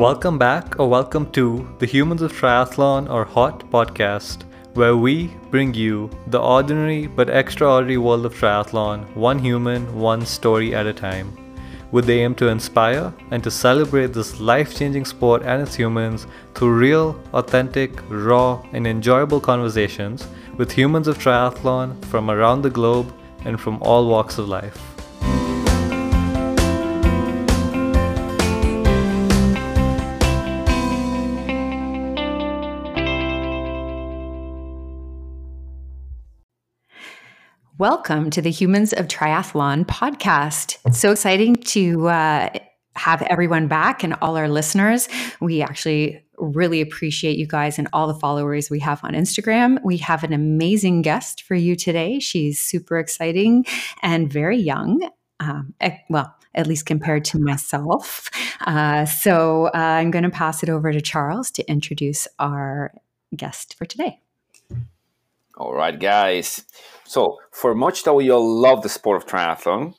Welcome back, or welcome to the Humans of Triathlon or HOT podcast, where we bring you the ordinary but extraordinary world of triathlon, one human, one story at a time, with the aim to inspire and to celebrate this life changing sport and its humans through real, authentic, raw, and enjoyable conversations with humans of triathlon from around the globe and from all walks of life. Welcome to the Humans of Triathlon podcast. It's so exciting to uh, have everyone back and all our listeners. We actually really appreciate you guys and all the followers we have on Instagram. We have an amazing guest for you today. She's super exciting and very young. Um, well, at least compared to myself. Uh, so uh, I'm going to pass it over to Charles to introduce our guest for today. All right, guys. So, for much that we all love the sport of triathlon,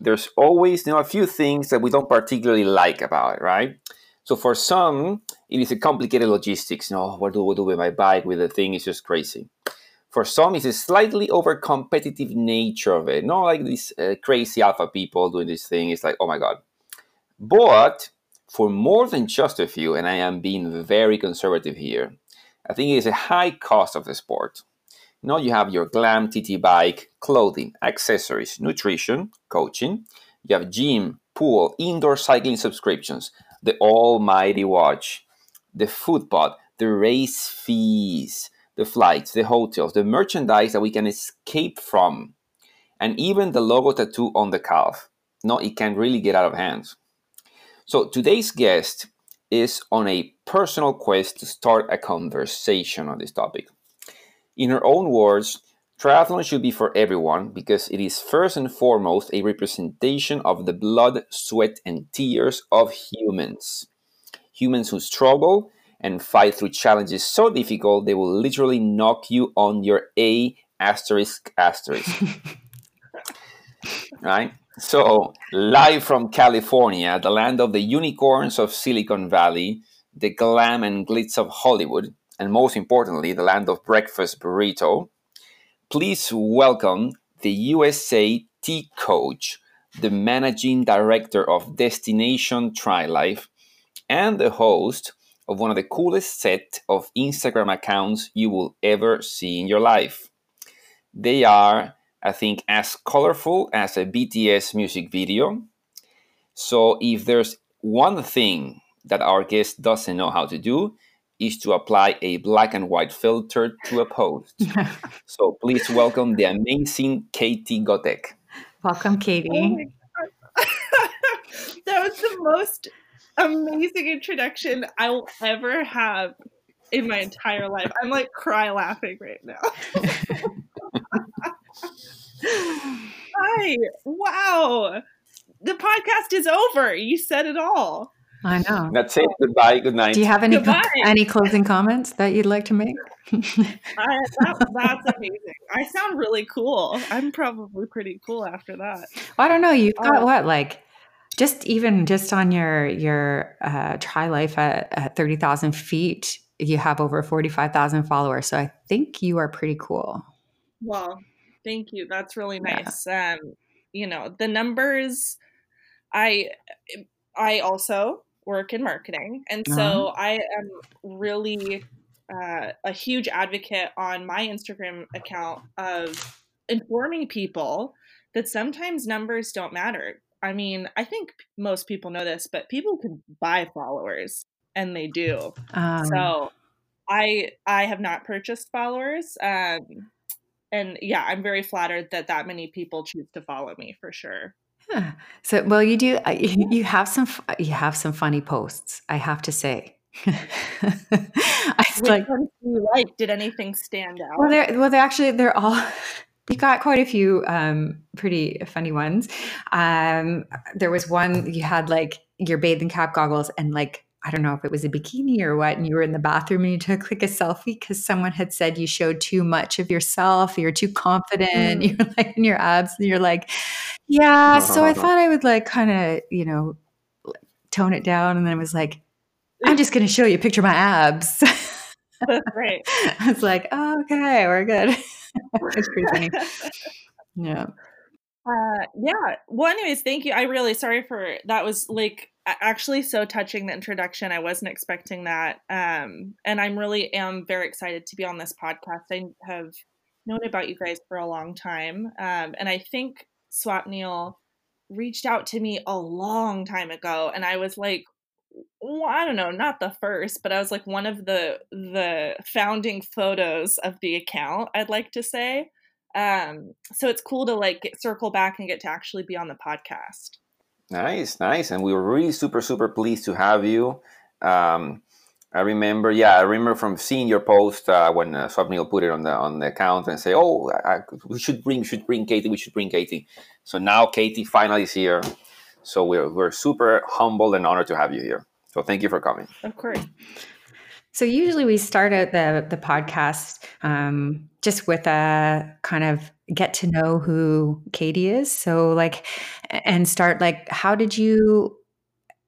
there's always you know a few things that we don't particularly like about it, right? So for some, it is a complicated logistics. You know, what do I do with my bike? With the thing, it's just crazy. For some, it's a slightly over competitive nature of it. Not like these uh, crazy alpha people doing this thing. It's like, oh my god. But for more than just a few, and I am being very conservative here, I think it is a high cost of the sport. Now you have your glam TT bike, clothing, accessories, nutrition, coaching. You have gym, pool, indoor cycling subscriptions, the almighty watch, the foot pod, the race fees, the flights, the hotels, the merchandise that we can escape from, and even the logo tattoo on the calf. No, it can really get out of hand. So today's guest is on a personal quest to start a conversation on this topic. In her own words, triathlon should be for everyone because it is first and foremost a representation of the blood, sweat, and tears of humans. Humans who struggle and fight through challenges so difficult they will literally knock you on your A asterisk asterisk. right? So, live from California, the land of the unicorns of Silicon Valley, the glam and glitz of Hollywood, and most importantly, the land of breakfast burrito, please welcome the USA T Coach, the managing director of Destination Tri Life, and the host of one of the coolest set of Instagram accounts you will ever see in your life. They are, I think, as colorful as a BTS music video. So if there's one thing that our guest doesn't know how to do, is to apply a black and white filter to a post. so please welcome the amazing Katie Gotek. Welcome, Katie. Oh that was the most amazing introduction I will ever have in my entire life. I'm like cry laughing right now. Hi. Wow. The podcast is over. You said it all. I know. That's it. Goodbye. Good night. Do you have any any closing comments that you'd like to make? uh, that, that's amazing. I sound really cool. I'm probably pretty cool after that. Well, I don't know. You've got uh, what like just even just on your your uh, tri life at, at thirty thousand feet, you have over forty five thousand followers. So I think you are pretty cool. Well, thank you. That's really nice. Yeah. Um, you know the numbers. I I also work in marketing. And so uh-huh. I am really uh, a huge advocate on my Instagram account of informing people that sometimes numbers don't matter. I mean, I think most people know this, but people can buy followers and they do. Um, so I I have not purchased followers. Um, and yeah, I'm very flattered that that many people choose to follow me for sure. Yeah. So, well, you do. You have some. You have some funny posts. I have to say. I Which like. Ones do you like? Did anything stand out? Well, they're well. They're actually they're all. You got quite a few um, pretty funny ones. Um, there was one you had like your bathing cap goggles and like I don't know if it was a bikini or what, and you were in the bathroom and you took like a selfie because someone had said you showed too much of yourself, you're too confident, mm. you're like in your abs, and you're like, yeah. So I thought I would like kind of, you know, tone it down. And then it was like, I'm just going to show you a picture of my abs. That's right. I was like, oh, okay, we're good. it's pretty funny. Yeah. Uh, yeah. Well, anyways, thank you. I really sorry for that. Was like actually so touching the introduction. I wasn't expecting that. Um, and I'm really am very excited to be on this podcast. I have known about you guys for a long time. Um, and I think Swapnil reached out to me a long time ago, and I was like, well, I don't know, not the first, but I was like one of the the founding photos of the account. I'd like to say. Um, so it's cool to like get, circle back and get to actually be on the podcast. Nice, nice, and we were really super super pleased to have you. Um, I remember, yeah, I remember from seeing your post uh, when uh, Swapnil put it on the on the account and say, "Oh, I, we should bring, should bring Katie, we should bring Katie." So now Katie finally is here. So we're we're super humbled and honored to have you here. So thank you for coming. Of course. So usually we start out the the podcast um, just with a kind of get to know who Katie is. So like, and start like, how did you,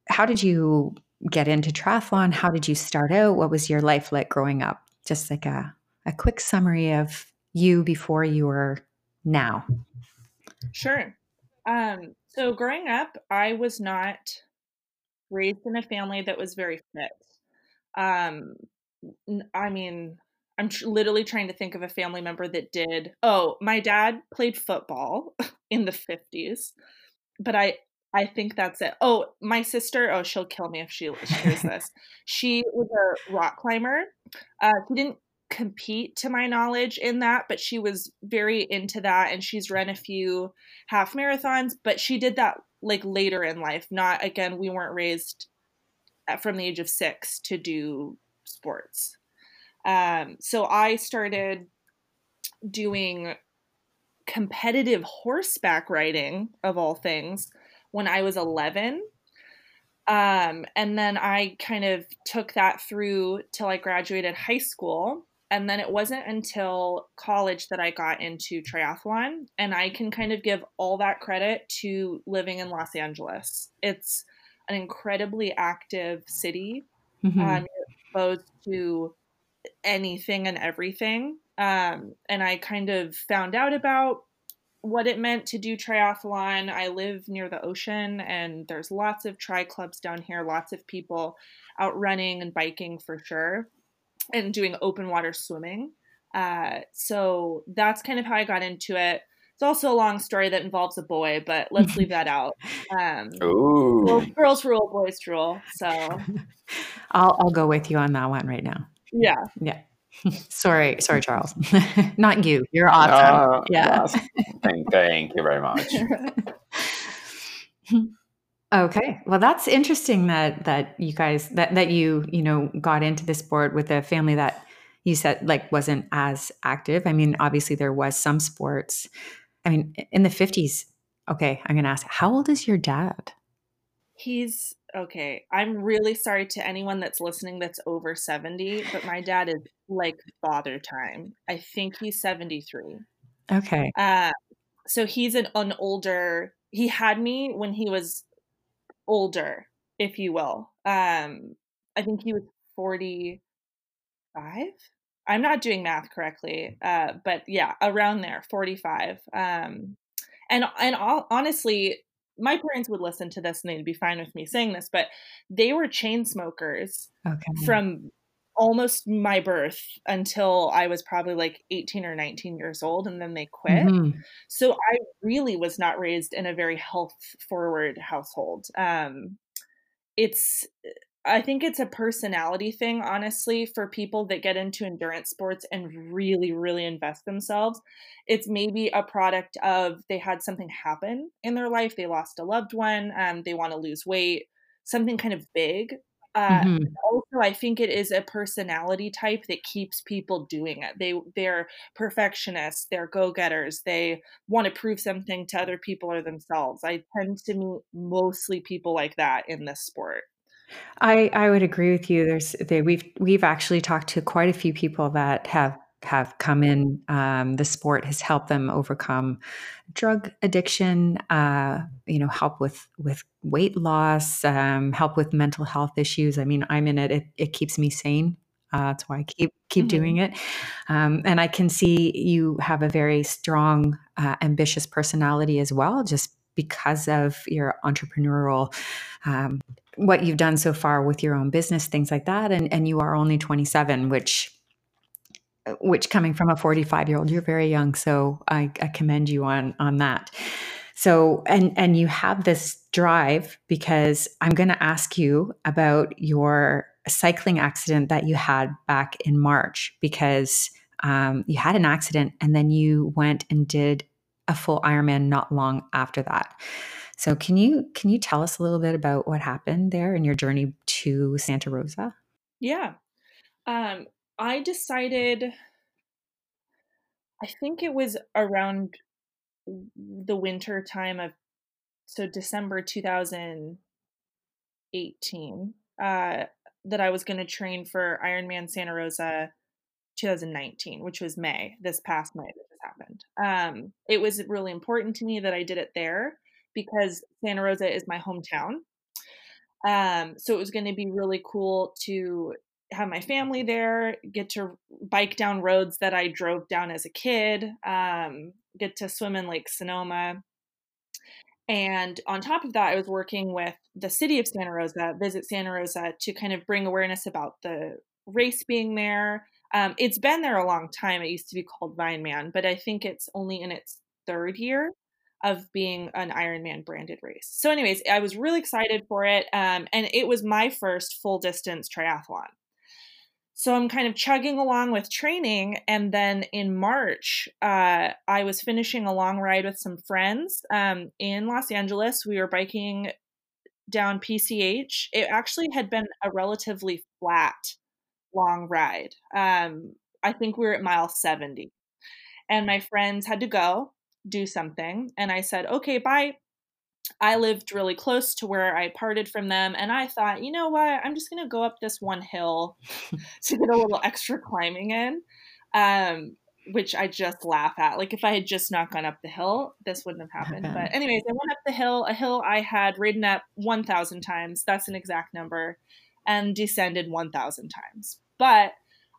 how did you get into triathlon? How did you start out? What was your life like growing up? Just like a, a quick summary of you before you were now. Sure. Um, so growing up, I was not raised in a family that was very fit. Um, I mean, I'm tr- literally trying to think of a family member that did. Oh, my dad played football in the 50s, but I I think that's it. Oh, my sister, oh, she'll kill me if she hears this. She was a rock climber. Uh, she didn't compete to my knowledge in that, but she was very into that and she's run a few half marathons, but she did that like later in life. Not again, we weren't raised from the age of six to do sports. Um, so I started doing competitive horseback riding, of all things, when I was 11. Um, and then I kind of took that through till I graduated high school. And then it wasn't until college that I got into triathlon. And I can kind of give all that credit to living in Los Angeles. It's an incredibly active city. Mm-hmm. Um, exposed to anything and everything. Um, and I kind of found out about what it meant to do triathlon. I live near the ocean, and there's lots of tri clubs down here, lots of people out running and biking for sure, and doing open water swimming. Uh, so that's kind of how I got into it. It's also a long story that involves a boy, but let's leave that out. Um, Ooh. girls rule, boys rule. So I'll I'll go with you on that one right now. Yeah. Yeah. sorry, sorry, Charles. Not you. You're awesome. Uh, yeah. Thank, thank you very much. okay. Well, that's interesting that that you guys that that you you know got into this sport with a family that you said like wasn't as active. I mean, obviously there was some sports. I mean, in the fifties. Okay, I'm gonna ask, how old is your dad? He's okay. I'm really sorry to anyone that's listening that's over 70, but my dad is like father time. I think he's 73. Okay. Uh, so he's an, an older, he had me when he was older, if you will. Um, I think he was 45. I'm not doing math correctly, uh, but yeah, around there, 45. Um, and and all, honestly, my parents would listen to this and they'd be fine with me saying this, but they were chain smokers okay. from almost my birth until I was probably like 18 or 19 years old and then they quit. Mm-hmm. So I really was not raised in a very health forward household. Um, it's I think it's a personality thing, honestly, for people that get into endurance sports and really, really invest themselves. It's maybe a product of they had something happen in their life, they lost a loved one, um, they want to lose weight, something kind of big. Uh, mm-hmm. Also, I think it is a personality type that keeps people doing it. They they're perfectionists, they're go getters, they want to prove something to other people or themselves. I tend to meet mostly people like that in this sport. I I would agree with you. There's they, we've we've actually talked to quite a few people that have have come in. Um, the sport has helped them overcome drug addiction, uh, you know, help with with weight loss, um, help with mental health issues. I mean, I'm in it. It, it keeps me sane. Uh, that's why I keep keep mm-hmm. doing it. Um, and I can see you have a very strong, uh, ambitious personality as well, just because of your entrepreneurial um, what you've done so far with your own business things like that and and you are only 27 which which coming from a 45 year old you're very young so I, I commend you on on that. So and and you have this drive because i'm going to ask you about your cycling accident that you had back in march because um, you had an accident and then you went and did a full ironman not long after that so can you can you tell us a little bit about what happened there in your journey to Santa Rosa? Yeah. Um, I decided I think it was around the winter time of so December 2018 uh, that I was going to train for Ironman Santa Rosa 2019, which was May, this past May happened. Um, it was really important to me that I did it there because Santa Rosa is my hometown. Um, so it was going to be really cool to have my family there, get to bike down roads that I drove down as a kid, um, get to swim in Lake Sonoma. And on top of that, I was working with the city of Santa Rosa, Visit Santa Rosa, to kind of bring awareness about the race being there. Um, it's been there a long time. It used to be called Vineman, but I think it's only in its third year of being an Ironman branded race. So, anyways, I was really excited for it. Um, and it was my first full distance triathlon. So I'm kind of chugging along with training. And then in March, uh, I was finishing a long ride with some friends um, in Los Angeles. We were biking down PCH. It actually had been a relatively flat, long ride. Um, I think we were at mile 70. And my friends had to go do something. And I said, okay, bye. I lived really close to where I parted from them. And I thought, you know what? I'm just going to go up this one hill to get a little extra climbing in, um, which I just laugh at. Like, if I had just not gone up the hill, this wouldn't have happened. But, anyways, I went up the hill, a hill I had ridden up 1,000 times. That's an exact number, and descended 1,000 times. But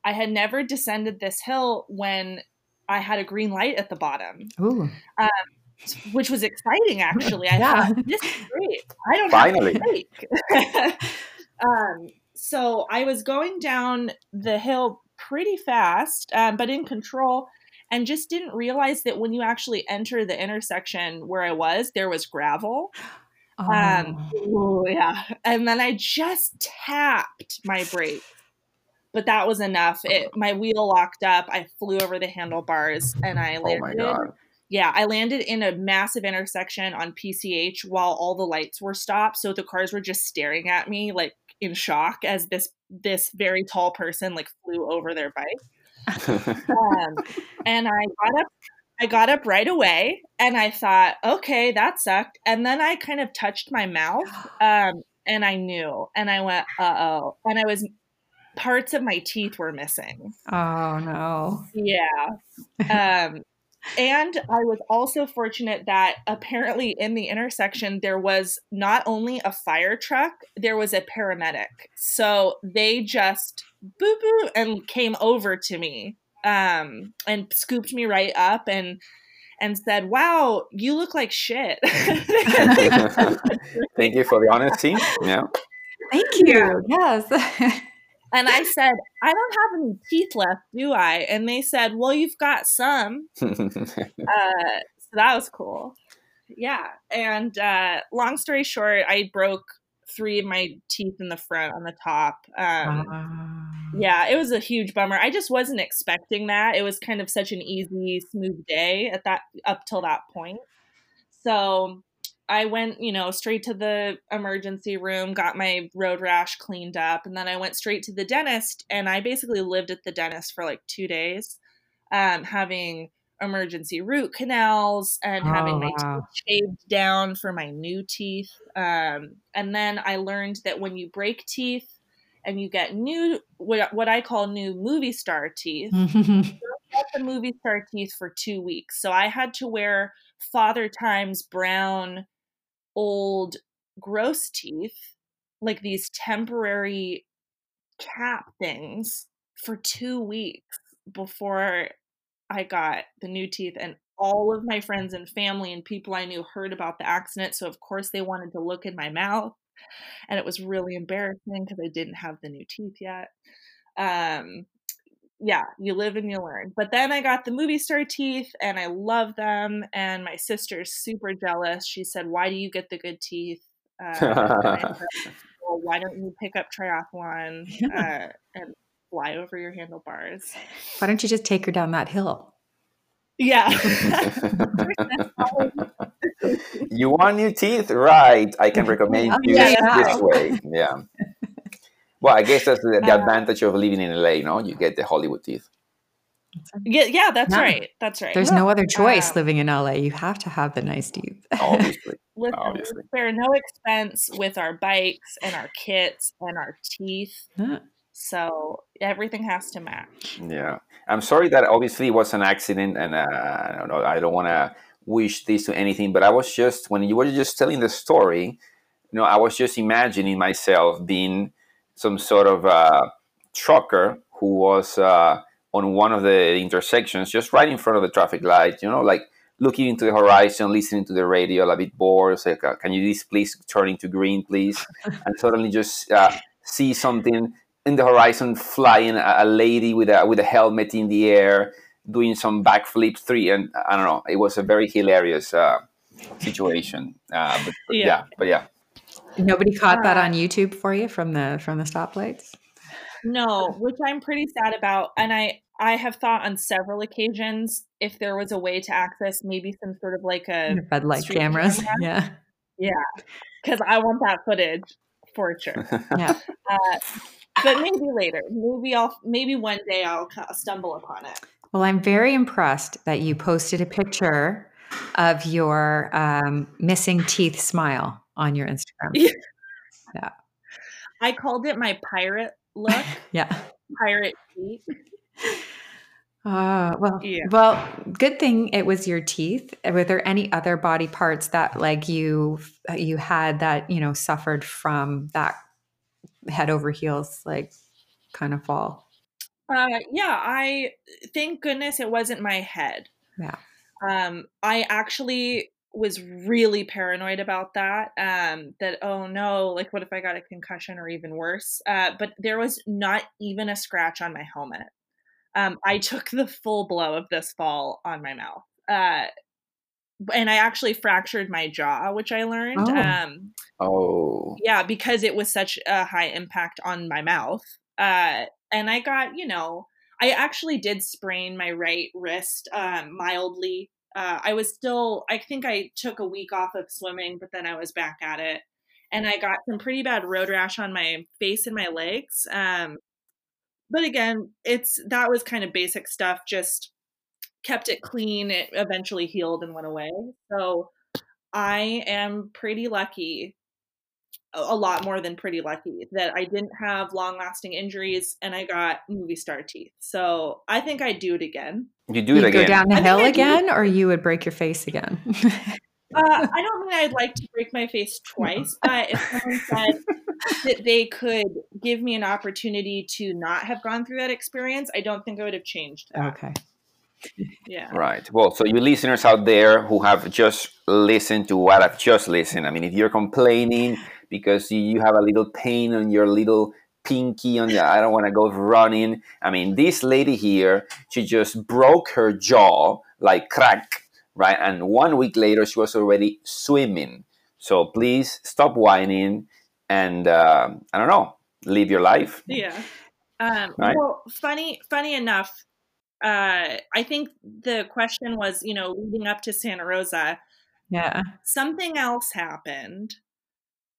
I had never descended this hill when I had a green light at the bottom. Um, which was exciting actually. I yeah. thought this is great. I don't Finally. have to um, so I was going down the hill pretty fast, um, but in control, and just didn't realize that when you actually enter the intersection where I was, there was gravel. Um, oh. Um, yeah, and then I just tapped my brake but that was enough. It my wheel locked up. I flew over the handlebars and I landed. Oh my god. Yeah, I landed in a massive intersection on PCH while all the lights were stopped, so the cars were just staring at me like in shock as this this very tall person like flew over their bike. um, and I got up I got up right away and I thought, okay, that sucked. And then I kind of touched my mouth um, and I knew and I went, uh oh. And I was parts of my teeth were missing. Oh no. Yeah. Um and I was also fortunate that apparently in the intersection there was not only a fire truck, there was a paramedic. So they just boo boo and came over to me um and scooped me right up and and said, "Wow, you look like shit." Thank you for the honesty. Yeah. Thank you. Yes. And I said, I don't have any teeth left, do I? And they said, Well, you've got some. uh, so that was cool. Yeah. And uh, long story short, I broke three of my teeth in the front on the top. Um, Yeah, it was a huge bummer. I just wasn't expecting that. It was kind of such an easy, smooth day at that up till that point. So I went, you know, straight to the emergency room, got my road rash cleaned up, and then I went straight to the dentist. And I basically lived at the dentist for like two days, um, having emergency root canals and oh, having my wow. teeth shaved down for my new teeth. Um, and then I learned that when you break teeth and you get new, what, what I call new movie star teeth, the movie star teeth for two weeks. So I had to wear Father Time's brown, old, gross teeth, like these temporary cap things for two weeks before I got the new teeth. And all of my friends and family and people I knew heard about the accident. So, of course, they wanted to look in my mouth. And it was really embarrassing because I didn't have the new teeth yet. Um, yeah, you live and you learn. But then I got the movie star teeth and I love them. And my sister's super jealous. She said, Why do you get the good teeth? Uh, said, well, why don't you pick up triathlon uh, and fly over your handlebars? Why don't you just take her down that hill? Yeah. you want new teeth? Right. I can recommend oh, you yeah, this way. Yeah. Well, I guess that's the, the uh, advantage of living in LA, no? You get the Hollywood teeth. Yeah, yeah, that's no, right. That's right. There's no other choice um, living in LA. You have to have the nice teeth. obviously. Listen, obviously. There are no expense with our bikes and our kits and our teeth. Huh. So everything has to match. Yeah. I'm sorry that obviously it was an accident and uh, I don't know, I don't want to wish this to anything, but I was just, when you were just telling the story, you know, I was just imagining myself being some sort of uh, trucker who was uh, on one of the intersections, just right in front of the traffic light, you know, like looking into the horizon, listening to the radio, a bit bored. like, can you please turn into green, please? and suddenly just uh, see something in the horizon flying, a, a, lady with a with a helmet in the air doing some backflip three, and I don't know. It was a very hilarious uh, situation. Uh, but, but yeah. yeah. but yeah. Nobody caught that on YouTube for you from the from the stoplights. No, which I'm pretty sad about, and I I have thought on several occasions if there was a way to access maybe some sort of like a red light cameras. Camera. Yeah. Yeah. Because I want that footage for sure. yeah. Uh, but maybe later. Maybe I'll maybe one day I'll stumble upon it. Well, I'm very impressed that you posted a picture of your um, missing teeth smile on your Instagram. Yeah. yeah. I called it my pirate look. yeah. Pirate teeth. Uh, well, yeah. well, good thing it was your teeth. Were there any other body parts that, like you, you had that you know suffered from that head over heels like kind of fall? Uh, yeah, I thank goodness it wasn't my head. Yeah. Um, I actually was really paranoid about that. Um, that oh no, like what if I got a concussion or even worse? Uh, but there was not even a scratch on my helmet. Um, I took the full blow of this fall on my mouth. Uh, and I actually fractured my jaw, which I learned. Oh. Um, oh. Yeah, because it was such a high impact on my mouth. Uh, and I got, you know, I actually did sprain my right wrist um, mildly. Uh, I was still, I think I took a week off of swimming, but then I was back at it. And I got some pretty bad road rash on my face and my legs. Um, but again, it's that was kind of basic stuff, just kept it clean. It eventually healed and went away. So I am pretty lucky, a lot more than pretty lucky, that I didn't have long lasting injuries and I got movie star teeth. So I think I'd do it again. You do it You'd again. Go down the hill again, or you would break your face again? uh, I don't think I'd like to break my face twice, but if someone said that they could give me an opportunity to not have gone through that experience, I don't think I would have changed that. Okay yeah right well so you listeners out there who have just listened to what i've just listened i mean if you're complaining because you have a little pain on your little pinky on the i don't want to go running i mean this lady here she just broke her jaw like crack right and one week later she was already swimming so please stop whining and uh, i don't know live your life yeah um, right? well funny funny enough uh, I think the question was, you know, leading up to Santa Rosa. Yeah. Something else happened.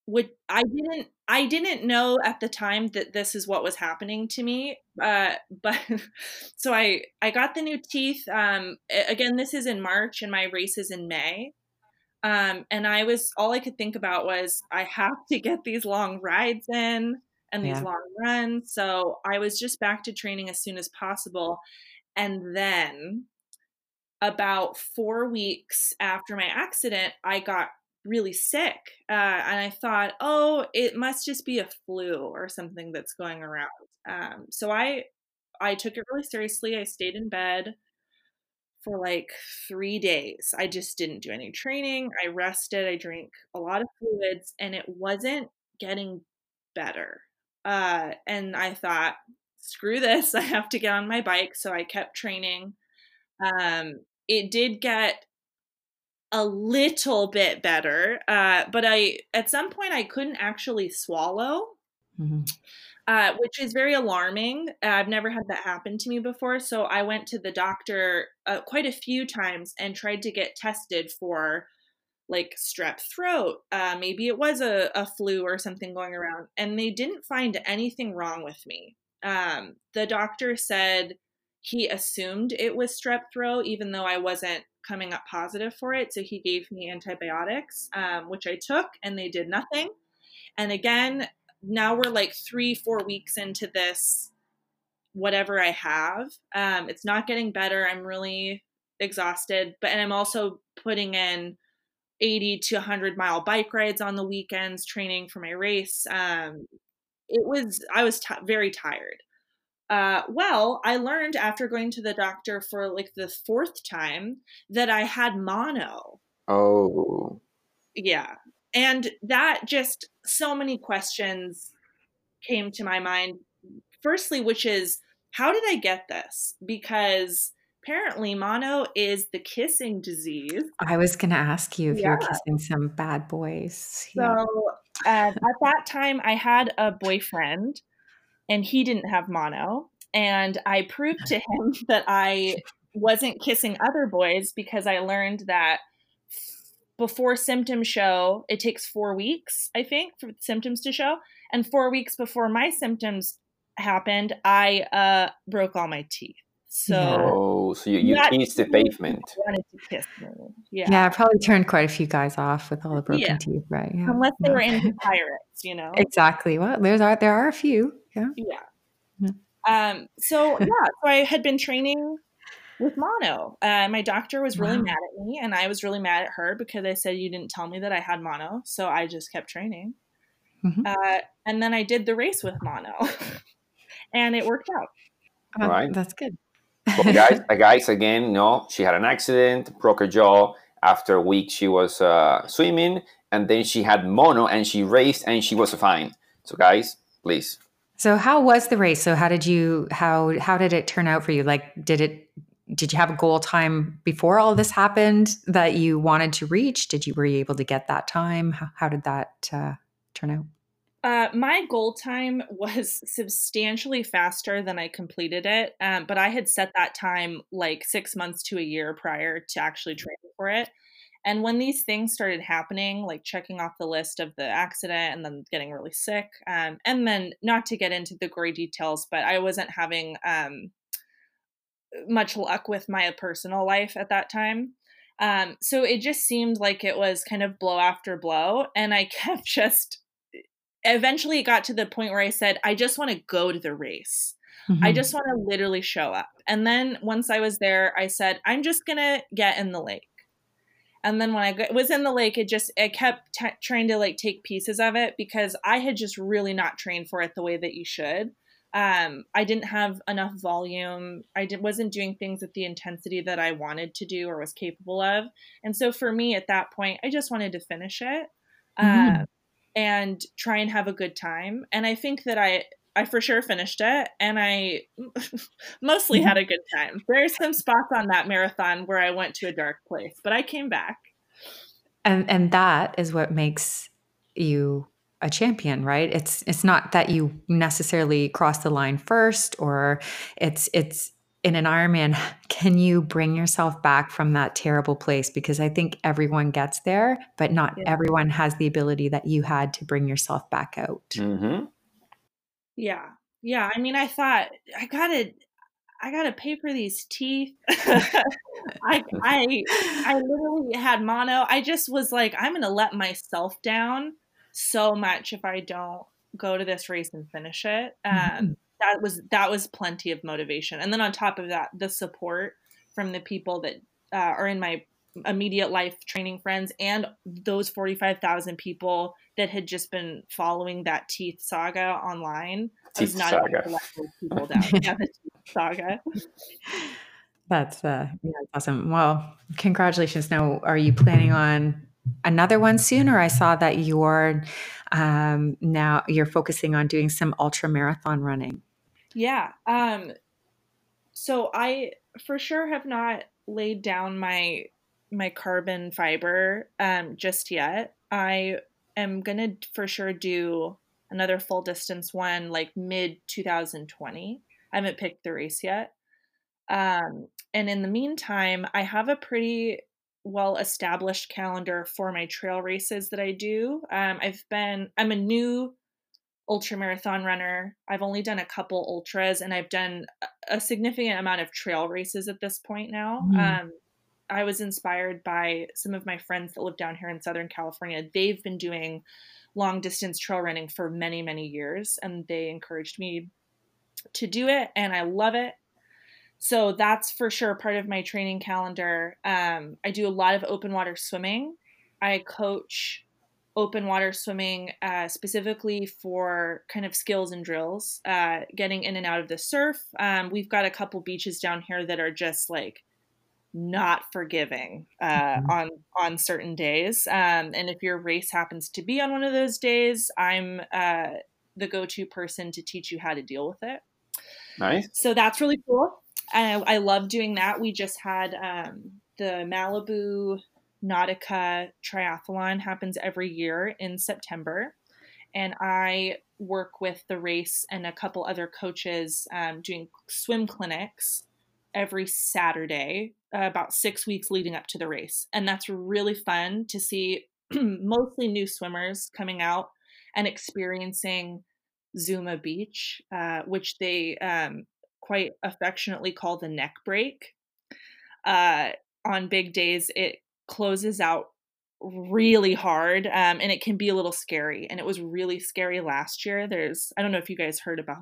Which I didn't I didn't know at the time that this is what was happening to me. Uh, but so I I got the new teeth. Um, again, this is in March, and my race is in May. Um, and I was all I could think about was I have to get these long rides in and these yeah. long runs. So I was just back to training as soon as possible. And then about four weeks after my accident, I got really sick. Uh, and I thought, oh, it must just be a flu or something that's going around. Um, so I, I took it really seriously. I stayed in bed for like three days. I just didn't do any training. I rested. I drank a lot of fluids, and it wasn't getting better. Uh, and I thought, screw this. I have to get on my bike. So I kept training. Um, it did get a little bit better, uh, but I at some point I couldn't actually swallow. Mm-hmm. Uh, which is very alarming. I've never had that happen to me before. So I went to the doctor uh, quite a few times and tried to get tested for like strep throat. Uh, maybe it was a, a, flu or something going around. And they didn't find anything wrong with me. Um, the doctor said he assumed it was strep throat, even though I wasn't coming up positive for it. So he gave me antibiotics, um, which I took, and they did nothing. And again, now we're like three, four weeks into this, whatever I have. Um, it's not getting better. I'm really exhausted, but and I'm also putting in 80 to 100 mile bike rides on the weekends, training for my race. Um, it was I was t- very tired. Uh, well, I learned after going to the doctor for like the fourth time that I had mono. Oh. Yeah. And that just so many questions came to my mind. Firstly, which is how did I get this? Because apparently mono is the kissing disease. I was going to ask you if yeah. you're kissing some bad boys. So yeah. uh, at that time, I had a boyfriend and he didn't have mono. And I proved to him that I wasn't kissing other boys because I learned that before symptoms show, it takes four weeks, I think, for symptoms to show. And four weeks before my symptoms happened, I uh, broke all my teeth. So, oh, so you, you kissed the pavement. Wanted to kiss me. Yeah. Yeah, I probably turned quite a few guys off with all the broken yeah. teeth, right? Yeah. Unless they were into pirates, you know. Exactly. Well, there's are there are a few. Yeah. Yeah. Um. So yeah. So I had been training with mono. Uh, my doctor was really wow. mad at me, and I was really mad at her because I said you didn't tell me that I had mono. So I just kept training. Mm-hmm. Uh, and then I did the race with mono, and it worked out. All right, that's good. Well, guys, guys, again, no, she had an accident, broke her jaw. After a week, she was uh, swimming, and then she had mono, and she raced, and she was fine. So, guys, please. So, how was the race? So, how did you how how did it turn out for you? Like, did it did you have a goal time before all this happened that you wanted to reach? Did you were you able to get that time? How, how did that uh, turn out? Uh, my goal time was substantially faster than I completed it, um, but I had set that time like six months to a year prior to actually training for it. And when these things started happening, like checking off the list of the accident and then getting really sick, um, and then not to get into the gory details, but I wasn't having um, much luck with my personal life at that time. Um, so it just seemed like it was kind of blow after blow. And I kept just, eventually, it got to the point where I said, I just want to go to the race. Mm-hmm. I just want to literally show up. And then once I was there, I said, I'm just going to get in the lake. And then when I was in the lake, it just, I kept t- trying to like take pieces of it because I had just really not trained for it the way that you should um, I didn't have enough volume. I did, wasn't doing things at the intensity that I wanted to do or was capable of. And so for me at that point, I just wanted to finish it mm-hmm. uh, and try and have a good time. And I think that I, I for sure finished it and I mostly had a good time. There's some spots on that marathon where I went to a dark place, but I came back. And and that is what makes you a champion, right? It's it's not that you necessarily cross the line first or it's it's in an Ironman, can you bring yourself back from that terrible place? Because I think everyone gets there, but not yeah. everyone has the ability that you had to bring yourself back out. Mm-hmm. Yeah. Yeah. I mean, I thought I gotta I gotta pay for these teeth. I I I literally had mono. I just was like, I'm gonna let myself down so much if I don't go to this race and finish it. Um, mm-hmm. That was that was plenty of motivation. And then on top of that, the support from the people that uh, are in my immediate life training friends and those 45,000 people that had just been following that teeth saga online. Teeth I was not saga. able to let those people down. yeah, the teeth saga. That's uh yeah, awesome. Well, congratulations. Now, are you planning on another one soon? Or I saw that you're um now you're focusing on doing some ultra marathon running. Yeah. Um so I for sure have not laid down my my carbon fiber um just yet. I am going to for sure do another full distance one like mid 2020. I haven't picked the race yet. Um and in the meantime, I have a pretty well established calendar for my trail races that I do. Um, I've been, I'm a new ultra marathon runner. I've only done a couple ultras and I've done a significant amount of trail races at this point now. Mhm. Um, I was inspired by some of my friends that live down here in Southern California. They've been doing long distance trail running for many, many years and they encouraged me to do it and I love it so that's for sure part of my training calendar. Um, I do a lot of open water swimming. I coach open water swimming uh, specifically for kind of skills and drills, uh, getting in and out of the surf. Um, we've got a couple beaches down here that are just like not forgiving uh, Mhm. on on certain days. Um, and if your race happens to be on one of those days, I'm uh, the go-to person to teach you how to deal with it Nice. so that's really cool. I, I love doing that. We just had um, the Malibu Nautica Triathlon happens every year in September, and I work with the race and a couple other coaches um, doing swim clinics every Saturday, uh, about six weeks leading up to the race, and that's really fun to see mostly new swimmers coming out and experiencing Zuma Beach, uh, which they um, quite affectionately call the neck break. Uh, on big days, it closes out really hard um, and it can be a little scary. And it was really scary last year. There's, I don't know if you guys heard about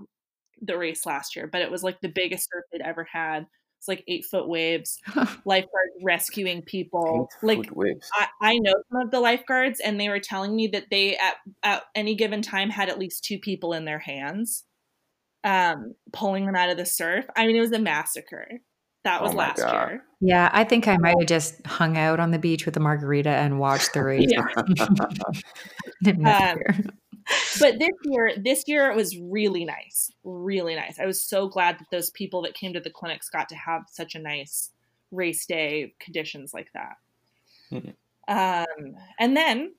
the race last year, but it was like the biggest surf they'd ever had. It's like eight foot waves, lifeguards rescuing people. Like waves. I, I know some of the lifeguards, and they were telling me that they at at any given time had at least two people in their hands, um, pulling them out of the surf. I mean, it was a massacre. That was Oh last God. year. Yeah, I think I might have just hung out on the beach with a margarita and watched the race. Yeah. Didn't miss Um. But this year, this year it was really nice, really nice. I was so glad that those people that came to the clinics got to have such a nice race day conditions like that. Mhm. Um, and then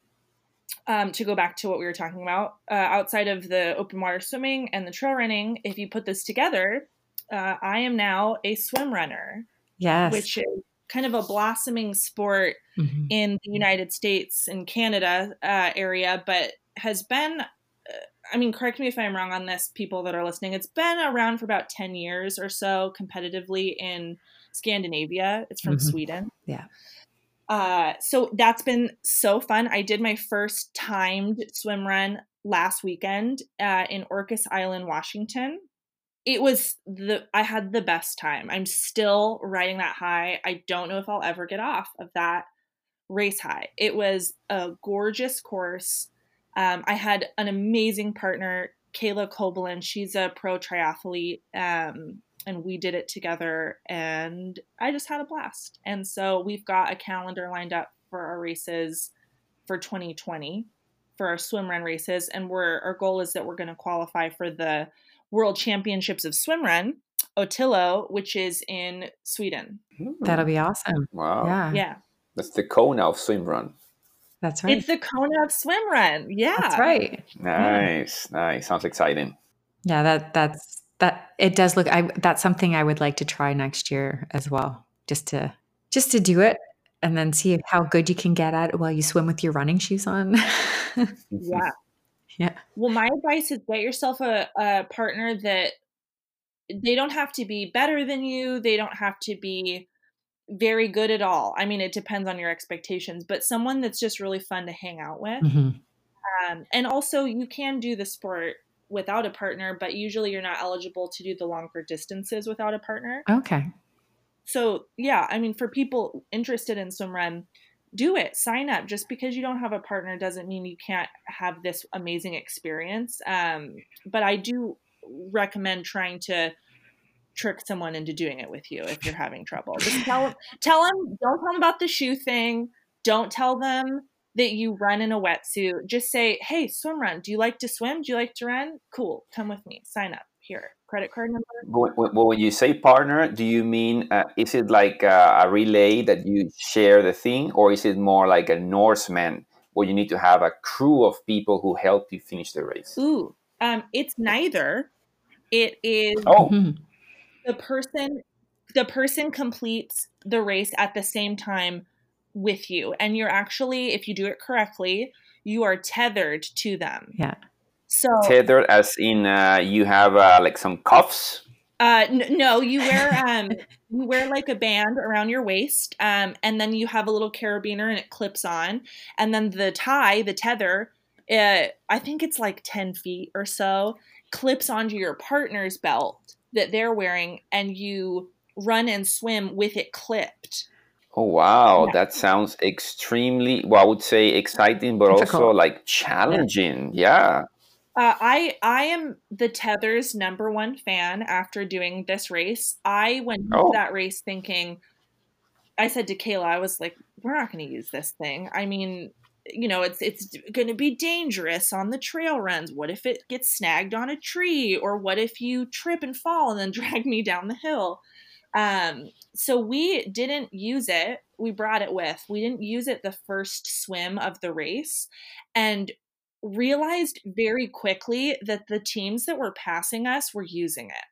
um, to go back to what we were talking about, uh, outside of the open water swimming and the trail running, if you put this together, uh, I am now a swim runner, yes. which is kind of a blossoming sport Mhm. in the United States and Canada uh, area, but has been. uh, I mean, correct me if I'm wrong on this, people that are listening. It's been around for about 10 years or so competitively in Scandinavia. It's from Mhm. Sweden. Yeah. Uh, so that's been so fun. I did my first timed swim run last weekend uh, in Orcas Island, Washington. It was the I had the best time. I'm still riding that high. I don't know if I'll ever get off of that race high. It was a gorgeous course. Um, I had an amazing partner, Kayla Kobelin. She's a pro triathlete, um, and we did it together, and I just had a blast. And so we've got a calendar lined up for our races for 2020 for our swim run races, and we're our goal is that we're going to qualify for the World Championships of Swim Run, Otillo, which is in Sweden. Hmm. That'll be awesome. wow. Yeah, Yeah, That's the Kona of swim run. that's right. it's the Kona of Swim Run. Yeah, That's right. Nice, nice. Sounds exciting. Yeah, that that's that. It does look. I that's something I would like to try next year as well. Just to just to do it and then see how good you can get at it while you swim with your running shoes on. Yeah. Yeah. Well, my advice is get yourself a, a partner that they don't have to be better than you. They don't have to be very good at all. I mean, it depends on your expectations, but someone that's just really fun to hang out with. Mhm. Um, and also, you can do the sport without a partner, but usually you're not eligible to do the longer distances without a partner. Okay. So, yeah, I mean, for people interested in swim run, do it. Sign up. Just because you don't have a partner doesn't mean you can't have this amazing experience. Um, but I do recommend trying to trick someone into doing it with you if you're having trouble. Just tell tell them don't tell them about the shoe thing. Don't tell them that you run in a wetsuit. Just say, "Hey, swim run. Do you like to swim? Do you like to run? Cool. Come with me. Sign up. Here, credit card number." Well, when you say partner, do you mean uh, is it like a, a relay that you share the thing, or is it more like a Norseman where you need to have a crew of people who help you finish the race? Ooh, um, it's neither. It is. Oh. The person the person completes the race at the same time with you and you're actually if you do it correctly you are tethered to them Yeah. So Tethered, as in uh, you have uh, like some cuffs. uh n- no you wear um you wear like a band around your waist um and then you have a little carabiner and it clips on and then the tie the tether uh, i think it's like 10 feet or so clips onto your partner's belt that they're wearing and you run and swim with it clipped Oh wow, Yeah. that sounds extremely well. I would say exciting, but also like challenging. Yeah. Uh, I I am the Tether's number one fan after doing this race. I went Oh. that race thinking, I said to Kayla, I was like, we're not going to use this thing. I mean, you know, it's it's going to be dangerous on the trail runs. What if it gets snagged on a tree, or what if you trip and fall and then drag me down the hill? Um, so we didn't use it. We brought it with. We didn't use it the first swim of the race, and realized very quickly that the teams that were passing us were using it.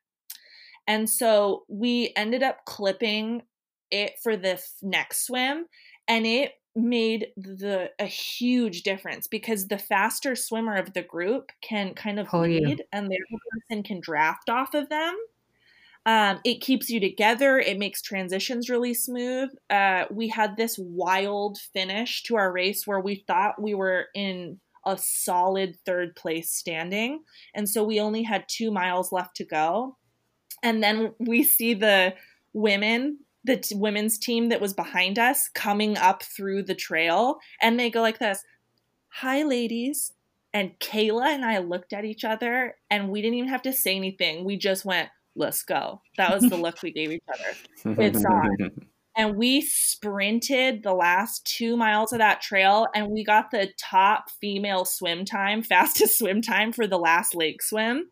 And so we ended up clipping it for the f- next swim and it made the a huge difference because the faster swimmer of the group can kind of you. lead and the other person can draft off of them. Um, it keeps you together. It makes transitions really smooth. Uh, we had this wild finish to our race where we thought we were in a solid third place standing. And so we only had two miles left to go. And then we see the women, the t- women's team that was behind us coming up through the trail. And they go like this Hi, ladies. And Kayla and I looked at each other and we didn't even have to say anything. We just went, Let's go. That was the look we gave each other It's on. And we sprinted the last two miles of that trail and we got the top female swim time fastest swim time for the last lake swim.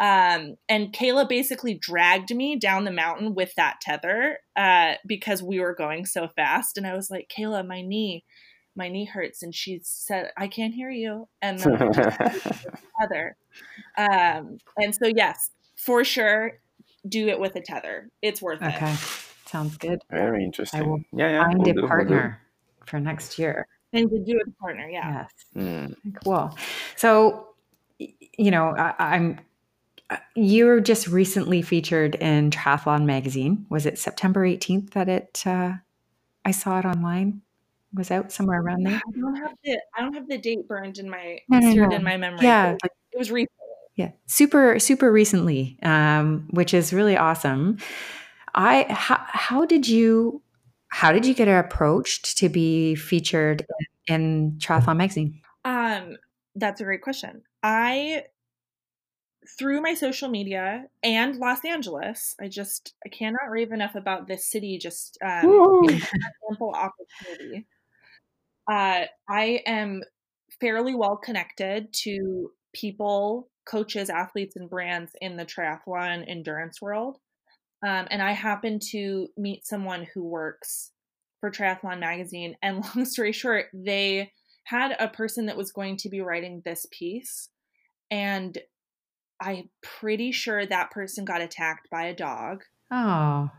Um, and kayla basically dragged me down the mountain with that tether uh, because we were going so fast. And i was like kayla my knee my knee hurts. And she said i can't hear you. And then I just tether. Um, and so yes for sure do it with a tether. It's worth it. Okay. Sounds good. Very interesting. I will yeah, yeah. Find we'll a do, we'll partner for next year. and to do a partner yeah Yes. Mm. Cool. So, you know, I, I'm. uh, You were just recently featured in Triathlon magazine. Was it September 18th that it? Uh, I saw it online. Was out somewhere around there. I don't have the I don't have the date burned in my No, no, no. in my memory. Yeah, but it was recent. Yeah, super, super recently, um, which is really awesome. I how, how did you how did you get approached to be featured in Triathlon magazine? Um, that's a great question. I through my social media and Los Angeles, I just I cannot rave enough about this city. Just um, Woo. giving me ample opportunity. Uh, I am fairly well connected to people, coaches, athletes, and brands in the triathlon endurance world. Um, and I happened to meet someone who works for Triathlon Magazine. And long story short, they had a person that was going to be writing this piece. And I'm pretty sure that person got attacked by a dog, Oh,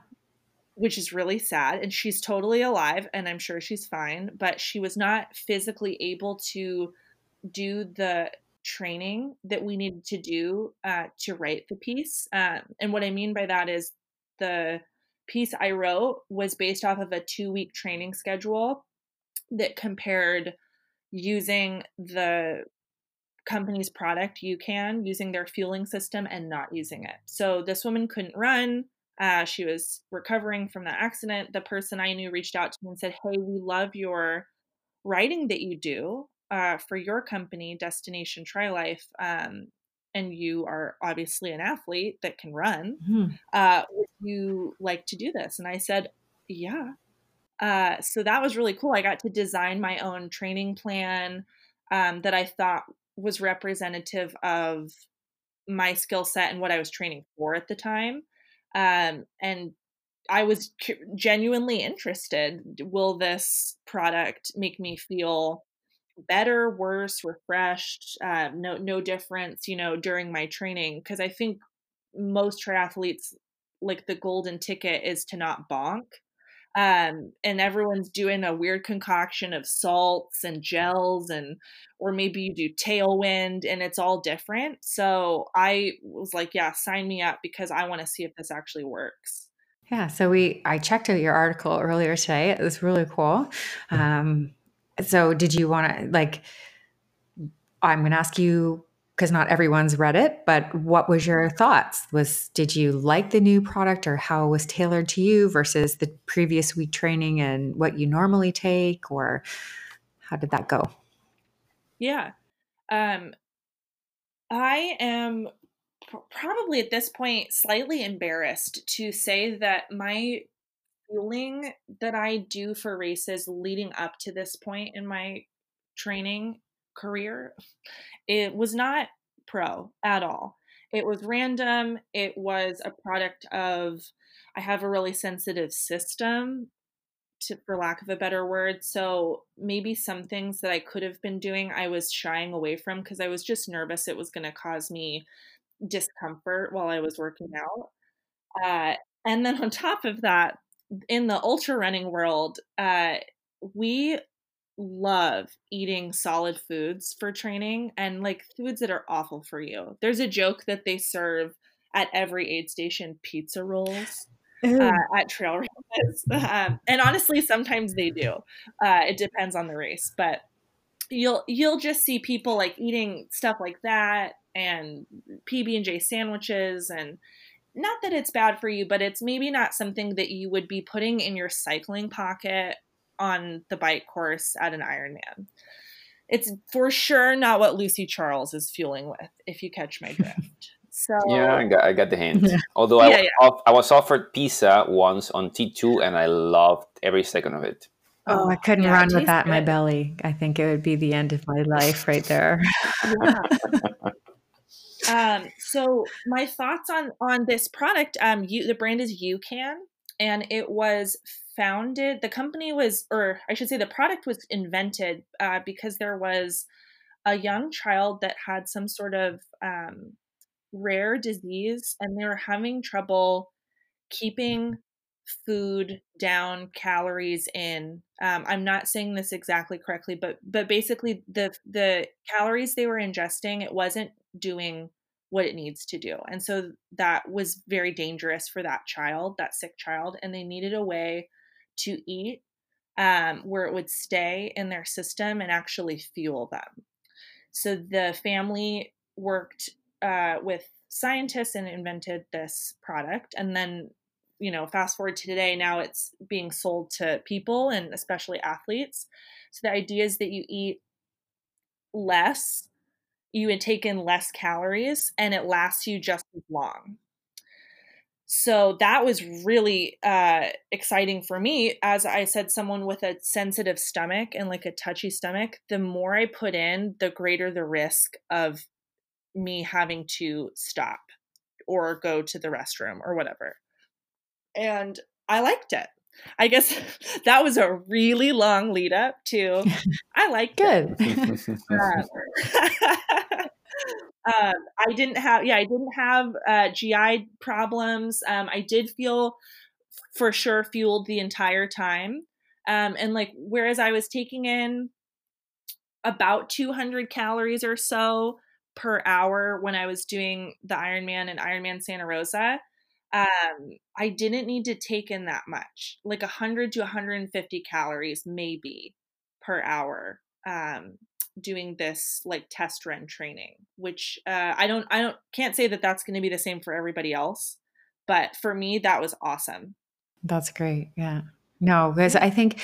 which is really sad. And she's totally alive, and I'm sure she's fine. But she was not physically able to do the training that we needed to do uh, to write the piece. Um, and what I mean by that is the piece I wrote was based off of a two week training schedule that compared using the company's product, UCAN using their fueling system and not using it. So this woman couldn't run. Uh, she was recovering from that accident. The person I knew reached out to me and said, Hey, we love your writing that you do uh, for your company, Destination TriLife. Um, and you are obviously an athlete that can run. Mm-hmm. Uh, would you like to do this? And I said, Yeah. Uh, so that was really cool. I got to design my own training plan um, that I thought was representative of my skill set and what I was training for at the time. Um, and I was genuinely interested. Will this product make me feel better, worse, refreshed? Uh, no, no difference, you know, during my training because I think most triathletes like the golden ticket is to not bonk um, and everyone's doing a weird concoction of salts and gels and or maybe you do tailwind and it's all different so i was like yeah sign me up because i want to see if this actually works yeah so we i checked out your article earlier today it was really cool um, so did you want to like i'm going to ask you because not everyone's read it, but what was your thoughts? Was did you like the new product or how it was tailored to you versus the previous week training and what you normally take or how did that go? Yeah. Um I am probably at this point slightly embarrassed to say that my fueling that I do for races leading up to this point in my training career it was not pro at all. It was random. It was a product of, I have a really sensitive system, to, for lack of a better word. So maybe some things that I could have been doing, I was shying away from because I was just nervous it was going to cause me discomfort while I was working out. Uh, and then on top of that, in the ultra running world, uh, we love eating solid foods for training and like foods that are awful for you. There's a joke that they serve at every aid station pizza rolls. Uh, at trail races, um, and honestly, sometimes they do. Uh, it depends on the race, but you'll you'll just see people like eating stuff like that and PB and J sandwiches and not that it's bad for you, but it's maybe not something that you would be putting in your cycling pocket on the bike course at an Ironman. It's for sure not what Lucy Charles is fueling with, if you catch my drift. So yeah, I got, I got the hint. Yeah. Although I, yeah, yeah. I was offered pizza once on T2 and I loved every second of it. Oh, I oh, couldn't run with that in my belly. I think it would be the end of my life right there. um, so my thoughts on on this product, um, you the brand is UCAN, and it was founded the company was or i should say the product was invented uh, because there was a young child that had some sort of um, rare disease and they were having trouble keeping food down calories in. Um, i'm not saying this exactly correctly but but basically the the calories they were ingesting it wasn't doing what it needs to do and so that was very dangerous for that child that sick child and they needed a way to eat um, where it would stay in their system and actually fuel them. So the family worked uh, with scientists and invented this product. And then, you know, fast forward to today, now it's being sold to people and especially athletes. So the idea is that you eat less, you would take in less calories, and it lasts you just as long. So that was really uh, exciting for me. As i said someone with a sensitive stomach and like a touchy stomach the more i put in the greater the risk of me having to stop or go to the restroom or whatever. And i liked it i guess that was a really long lead up to i like good um, I didn't have, yeah, I didn't have uh, GI problems. Um, I did feel for sure fueled the entire time. Um, and like, whereas I was taking in about 200 calories or so per hour when I was doing the Ironman and Ironman Santa Rosa, um, I didn't need to take in that much, like 100 to 150 calories maybe per hour. Um, doing this like test run training, which uh, I don't I don't can't say that that's going to be the same for everybody else, but for me that was awesome. That's great. Yeah. No, because I think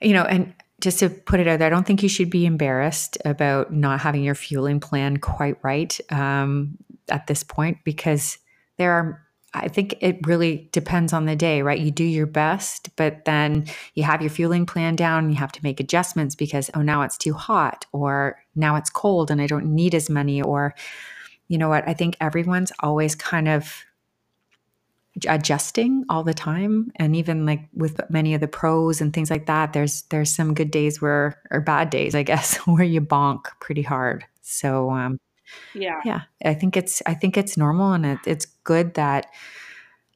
you know, and just to put it out there, I don't think you should be embarrassed about not having your fueling plan quite right um, at this point because there are I think it really depends on the day, right? You do your best, but then you have your fueling plan down you have to make adjustments because, oh, now it's too hot or now it's cold and I don't need as many. Or, you know what? I think everyone's always kind of adjusting all the time and even like with many of the pros and things like that there's there's some good days where or bad days i guess where you bonk pretty hard so um yeah. Yeah i think it's i think it's normal and it, it's good that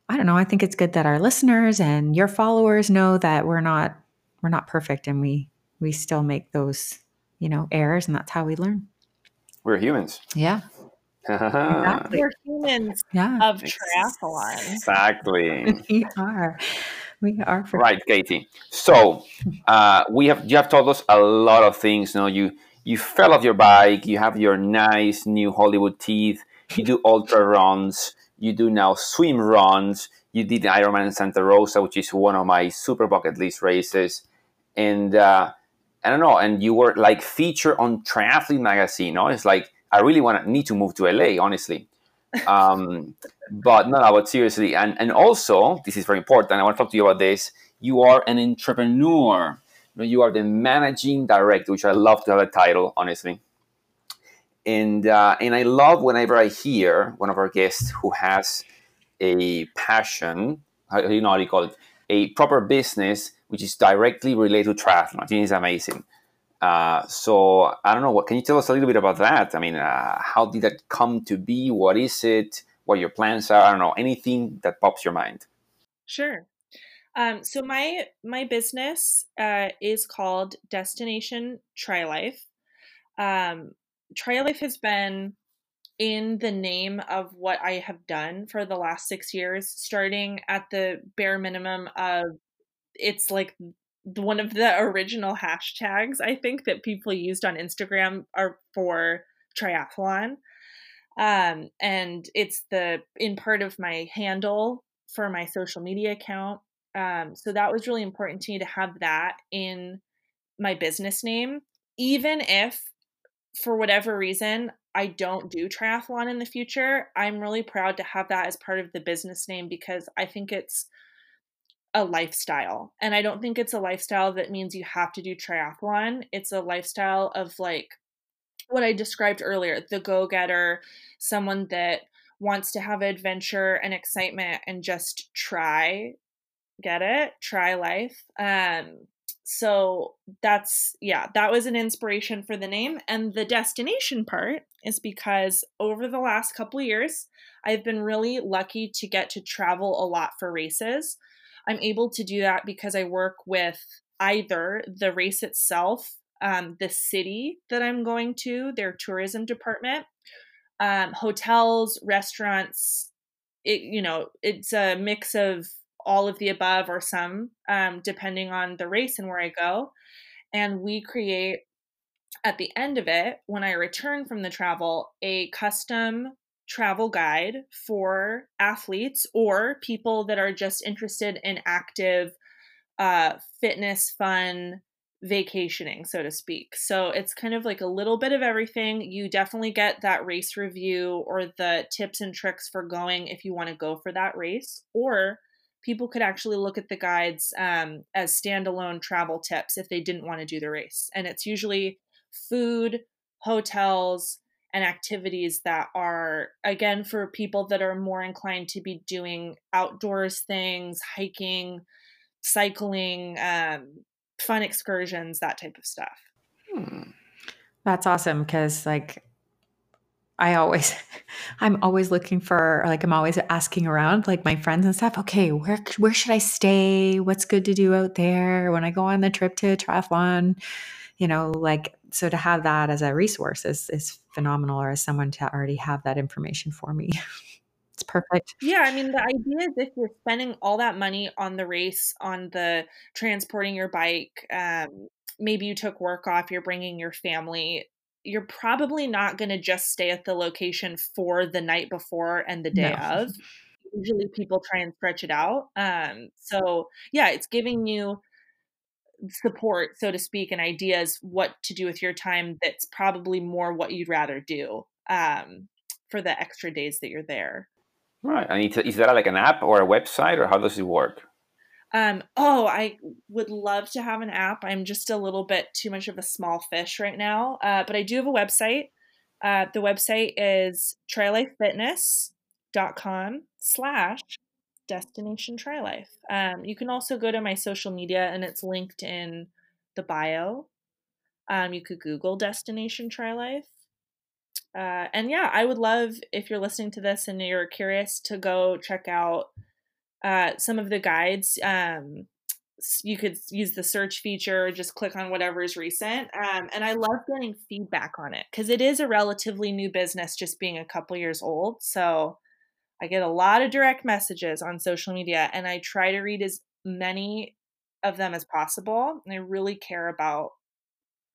i don't know i think it's good that our listeners and your followers know that we're not we're not perfect and we we still make those you know errors and that's how we learn. We're humans. Yeah. Exactly. we're humans yeah. of triathlon exactly. We are. We are right katie. So uh, we have you have told us a lot of things you know you you fell off your bike, you have your nice new Hollywood teeth, you do ultra runs, you do now swim runs, you did Ironman Santa Rosa, which is one of my super bucket list races. And uh, I don't know, and you were like featured on Triathlete magazine. No, it's like I really want to need to move to LA, honestly. Um, but no, no, but seriously, and and also this is very important. I want to talk to you about this. You are an entrepreneur you are the managing director, which I love to have a title, honestly. And uh, and I love whenever I hear one of our guests who has a passion, you know how you call it, a proper business which is directly related to triathlon. I think it's amazing. Uh, so I don't know. What can you tell us a little bit about that? I mean, uh, how did that come to be? What is it? What your plans are? I don't know. Anything that pops your mind. Sure. Um, so my my business uh, is called Destination TriLife. Um, TriLife has been in the name of what I have done for the last six years, starting at the bare minimum of it's like one of the original hashtags I think that people used on Instagram are for triathlon. Um, and it's the in part of my handle for my social media account. Um, so that was really important to me to have that in my business name, even if for whatever reason I don't do triathlon in the future. I'm really proud to have that as part of the business name because I think it's a lifestyle. And I don't think it's a lifestyle that means you have to do triathlon. It's a lifestyle of like what I described earlier the go getter, someone that wants to have adventure and excitement and just try get it try life um so that's yeah that was an inspiration for the name and the destination part is because over the last couple years i've been really lucky to get to travel a lot for races. I'm able to do that because i work with either the race itself um, the city that i'm going to their tourism department um, hotels restaurants it you know it's a mix of all of the above or some, um, depending on the race and where I go. And we create at the end of it, when I return from the travel, a custom travel guide for athletes or people that are just interested in active uh, fitness, fun, vacationing, so to speak. So it's kind of like a little bit of everything. You definitely get that race review or the tips and tricks for going if you want to go for that race, or people could actually look at the guides um, as standalone travel tips if they didn't want to do the race. And it's usually food, hotels, and activities that are, again, for people that are more inclined to be doing outdoors things, hiking, cycling, um, fun excursions, that type of stuff. Hmm. That's awesome because, like, I always, I'm always looking for, like, I'm always asking around, like my friends and stuff. Okay, where where should I stay? What's good to do out there when I go on the trip to triathlon? You know, like so to have that as a resource is is phenomenal, or as someone to already have that information for me. it's perfect. Yeah, I mean, the idea is if you're spending all that money on the race, on the transporting your bike, um, maybe you took work off, you're bringing your family, you're probably not going to just stay at the location for the night before and the day no. of. Usually people try and stretch it out. Um, so, yeah, it's giving you support, so to speak, and ideas what to do with your time that's probably more what you'd rather do um, for the extra days that you're there. Right. And is that like an app or a website, or how does it work? Um, oh, I would love to have an app. I'm just a little bit too much of a small fish right now. Uh, but I do have a website. Uh, the website is trilifefitness.com slash destination trilife. Um, you can also go to my social media and it's linked in the bio. Um, you could Google destination trilife. Uh, and yeah, I would love if you're listening to this and you're curious to go check out uh, some of the guides. Um, you could use the search feature, just click on whatever is recent. Um, and I love getting feedback on it because it is a relatively new business, just being a couple years old. So I get a lot of direct messages on social media, and I try to read as many of them as possible. And I really care about,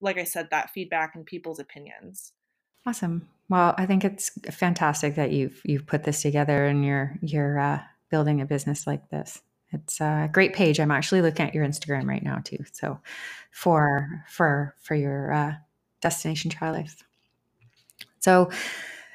like I said, that feedback and people's opinions. Awesome. Well, I think it's fantastic that you've you've put this together and you're you're uh, building a business like this. It's a great page. I'm actually looking at your Instagram right now too. So for for for your uh, destination trilife. So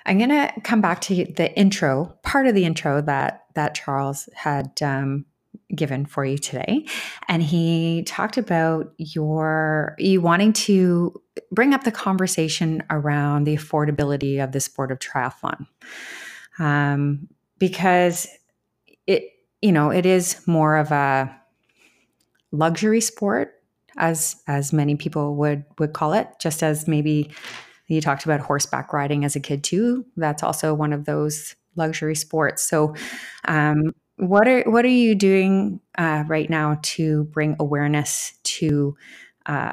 I'm going to come back to the intro, part of the intro that that Charles had um, given for you today, and he talked about your you wanting to bring up the conversation around the affordability of the sport of triathlon, um, because it you know it is more of a luxury sport as as many people would would call it just as maybe you talked about horseback riding as a kid too. That's also one of those luxury sports. So um, what are what are you doing uh, right now to bring awareness to uh,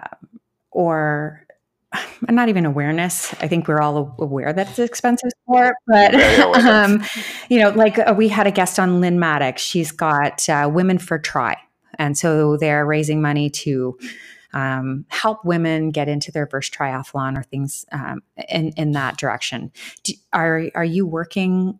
or not even awareness. I think we're all aware that it's an expensive sport, but um, you know, like uh, we had a guest on Lynn Maddox. She's got uh, Women for Tri, and so they're raising money to um, help women get into their first triathlon or things um, in in that direction. Do, are are you working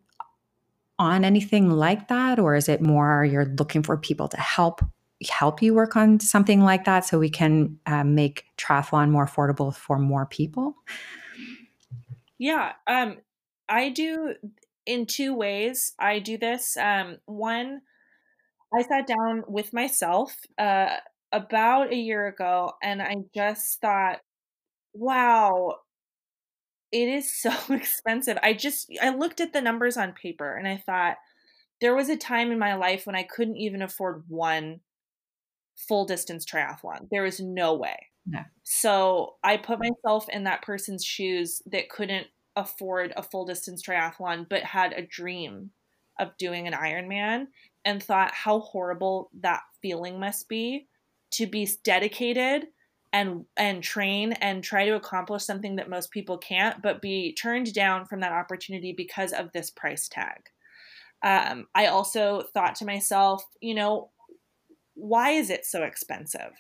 on anything like that, or is it more you're looking for people to help help you work on something like that so we can uh, make triathlon more affordable for more people? Yeah, um, I do in two ways. I do this. Um, one, I sat down with myself uh, about a year ago and I just thought, wow, it is so expensive. I just, I looked at the numbers on paper and I thought, there was a time in my life when I couldn't even afford one full distance triathlon. There is no way. No. So I put myself in that person's shoes that couldn't afford a full distance triathlon but had a dream of doing an Ironman and thought how horrible that feeling must be to be dedicated and and train and try to accomplish something that most people can't but be turned down from that opportunity because of this price tag. Um, I also thought to myself, you know, why is it so expensive?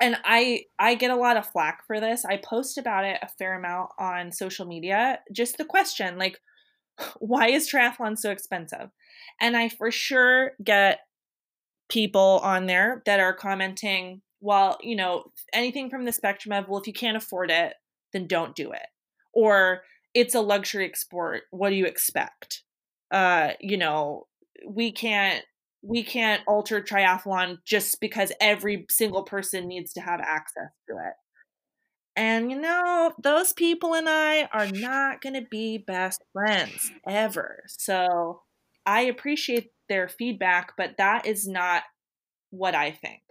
And I I get a lot of flack for this. I post about it a fair amount on social media. Just the question like why is triathlon so expensive? And I for sure get people on there that are commenting, well, you know, anything from the spectrum of, well, if you can't afford it, then don't do it. Or it's a luxury sport. What do you expect? Uh, you know, we can't we can't alter triathlon just because every single person needs to have access to it. And you know, those people and I are not going to be best friends ever. So I appreciate their feedback, but that is not what I think.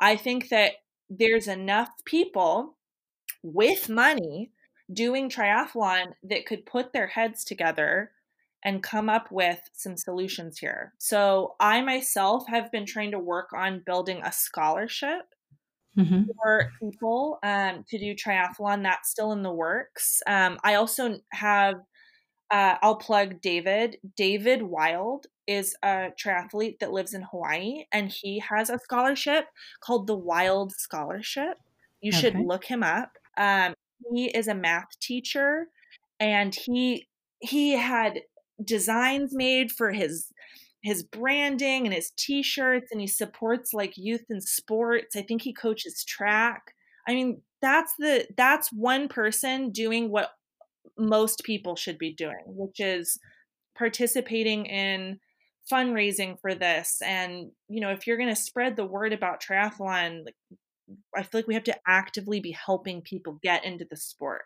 I think that there's enough people with money doing triathlon that could put their heads together and come up with some solutions here. So, I myself have been trying to work on building a scholarship mm-hmm. for people um, to do triathlon. That's still in the works. Um, I also have, uh, I'll plug David. David Wild is a triathlete that lives in Hawaii, and he has a scholarship called the Wild Scholarship You okay. should look him up. Um, he is a math teacher, and he he had designs made for his his branding and his t-shirts and he supports like youth and sports. I think he coaches track. I mean, that's the that's one person doing what most people should be doing, which is participating in fundraising for this and you know if you're going to spread the word about triathlon i feel like we have to actively be helping people get into the sport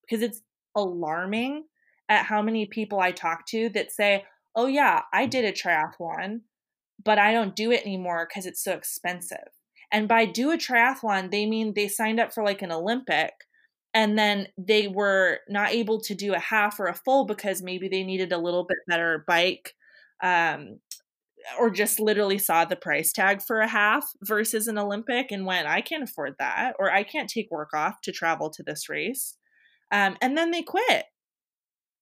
because it's alarming at how many people i talk to that say oh yeah i did a triathlon but i don't do it anymore because it's so expensive. And by do a triathlon they mean they signed up for like an olympic and then they were not able to do a half or a full because maybe they needed a little bit better bike um, or just literally saw the price tag for a half versus an olympic and went i can't afford that or i can't take work off to travel to this race. Um, and then they quit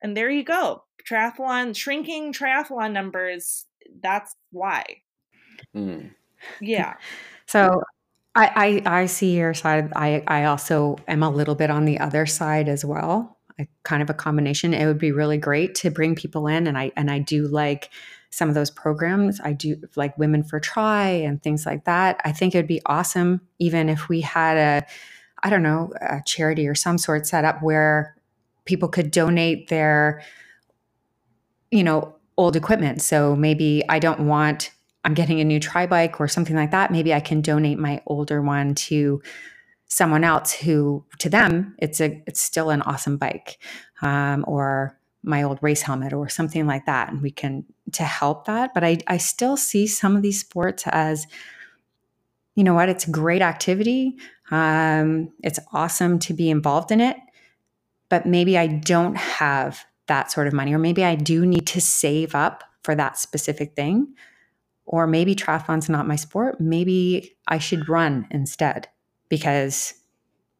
and there you go triathlon shrinking triathlon numbers that's why mm. yeah so I, I, I see your side. I, I also am a little bit on the other side as well. I, kind of a combination. It would be really great to bring people in, and I and I do like some of those programs. I do like Women for Tri and things like that. I think it would be awesome, even if we had a, I don't know, a charity or some sort set up where people could donate their, you know, old equipment. So maybe I don't want I'm getting a new tri bike or something like that, maybe I can donate my older one to someone else who, to them, it's a it's still an awesome bike, um, or my old race helmet or something like that, and we can to help that. But I I still see some of these sports as, you know what, it's a great activity. Um, it's awesome to be involved in it, but maybe I don't have that sort of money, or maybe I do need to save up for that specific thing or maybe triathlon's not my sport. Maybe I should run instead because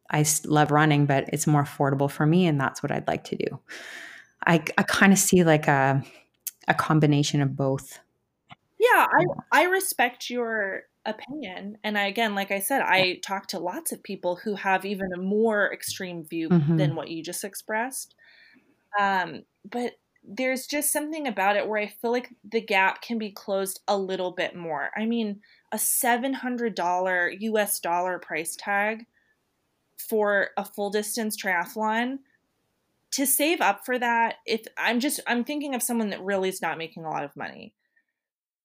I love running, but it's more affordable for me, and that's what I'd like to do. I, I kind of see like a a combination of both. Yeah, I I respect your opinion, and I, again, like I said, I talk to lots of people who have even a more extreme view mm-hmm. than what you just expressed. Um, but there's just something about it where I feel like the gap can be closed a little bit more. I mean, a $700 US dollar price tag for a full distance triathlon to save up for that if I'm just I'm thinking of someone that really is not making a lot of money.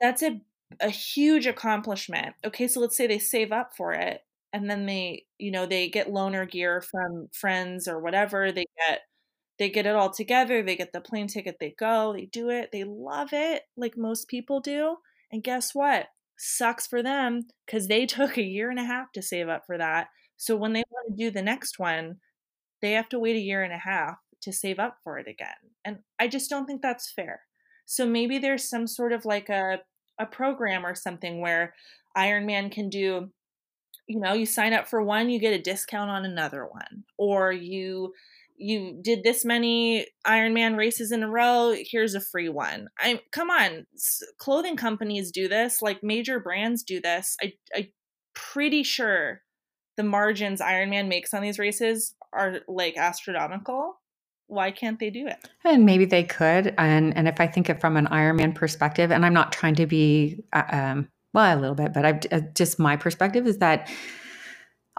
That's a a huge accomplishment. Okay, so let's say they save up for it and then they, you know, they get loaner gear from friends or whatever, they get they get it all together, they get the plane ticket, they go, they do it, they love it like most people do. And guess what? Sucks for them because they took a year and a half to save up for that. So when they want to do the next one, they have to wait a year and a half to save up for it again. And I just don't think that's fair. So maybe there's some sort of like a a program or something where Ironman can do you know, you sign up for one, you get a discount on another one. Or you you did this many Ironman races in a row. Here's a free one. I come on, clothing companies do this. Like major brands do this. I I pretty sure the margins Ironman makes on these races are like astronomical. Why can't they do it? And maybe they could. And and if I think it from an Ironman perspective, and I'm not trying to be, uh, um, well, a little bit, but I uh, just my perspective is that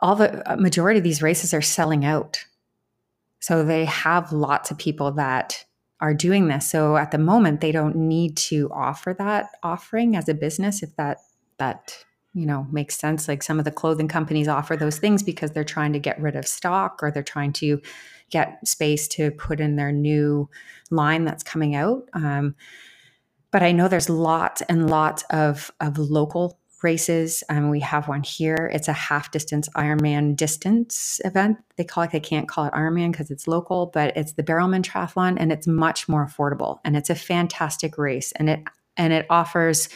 all the uh, majority of these races are selling out so they have lots of people that are doing this. So at the moment, they don't need to offer that offering as a business if that that you know makes sense. Like some of the clothing companies offer those things because they're trying to get rid of stock or they're trying to get space to put in their new line that's coming out. Um, but I know there's lots and lots of of local races. Um, we have one here. It's a half distance Ironman distance event. They call it, they can't call it Ironman because it's local, but it's the Barrelman Triathlon and it's much more affordable. And it's a fantastic race. And it, and it offers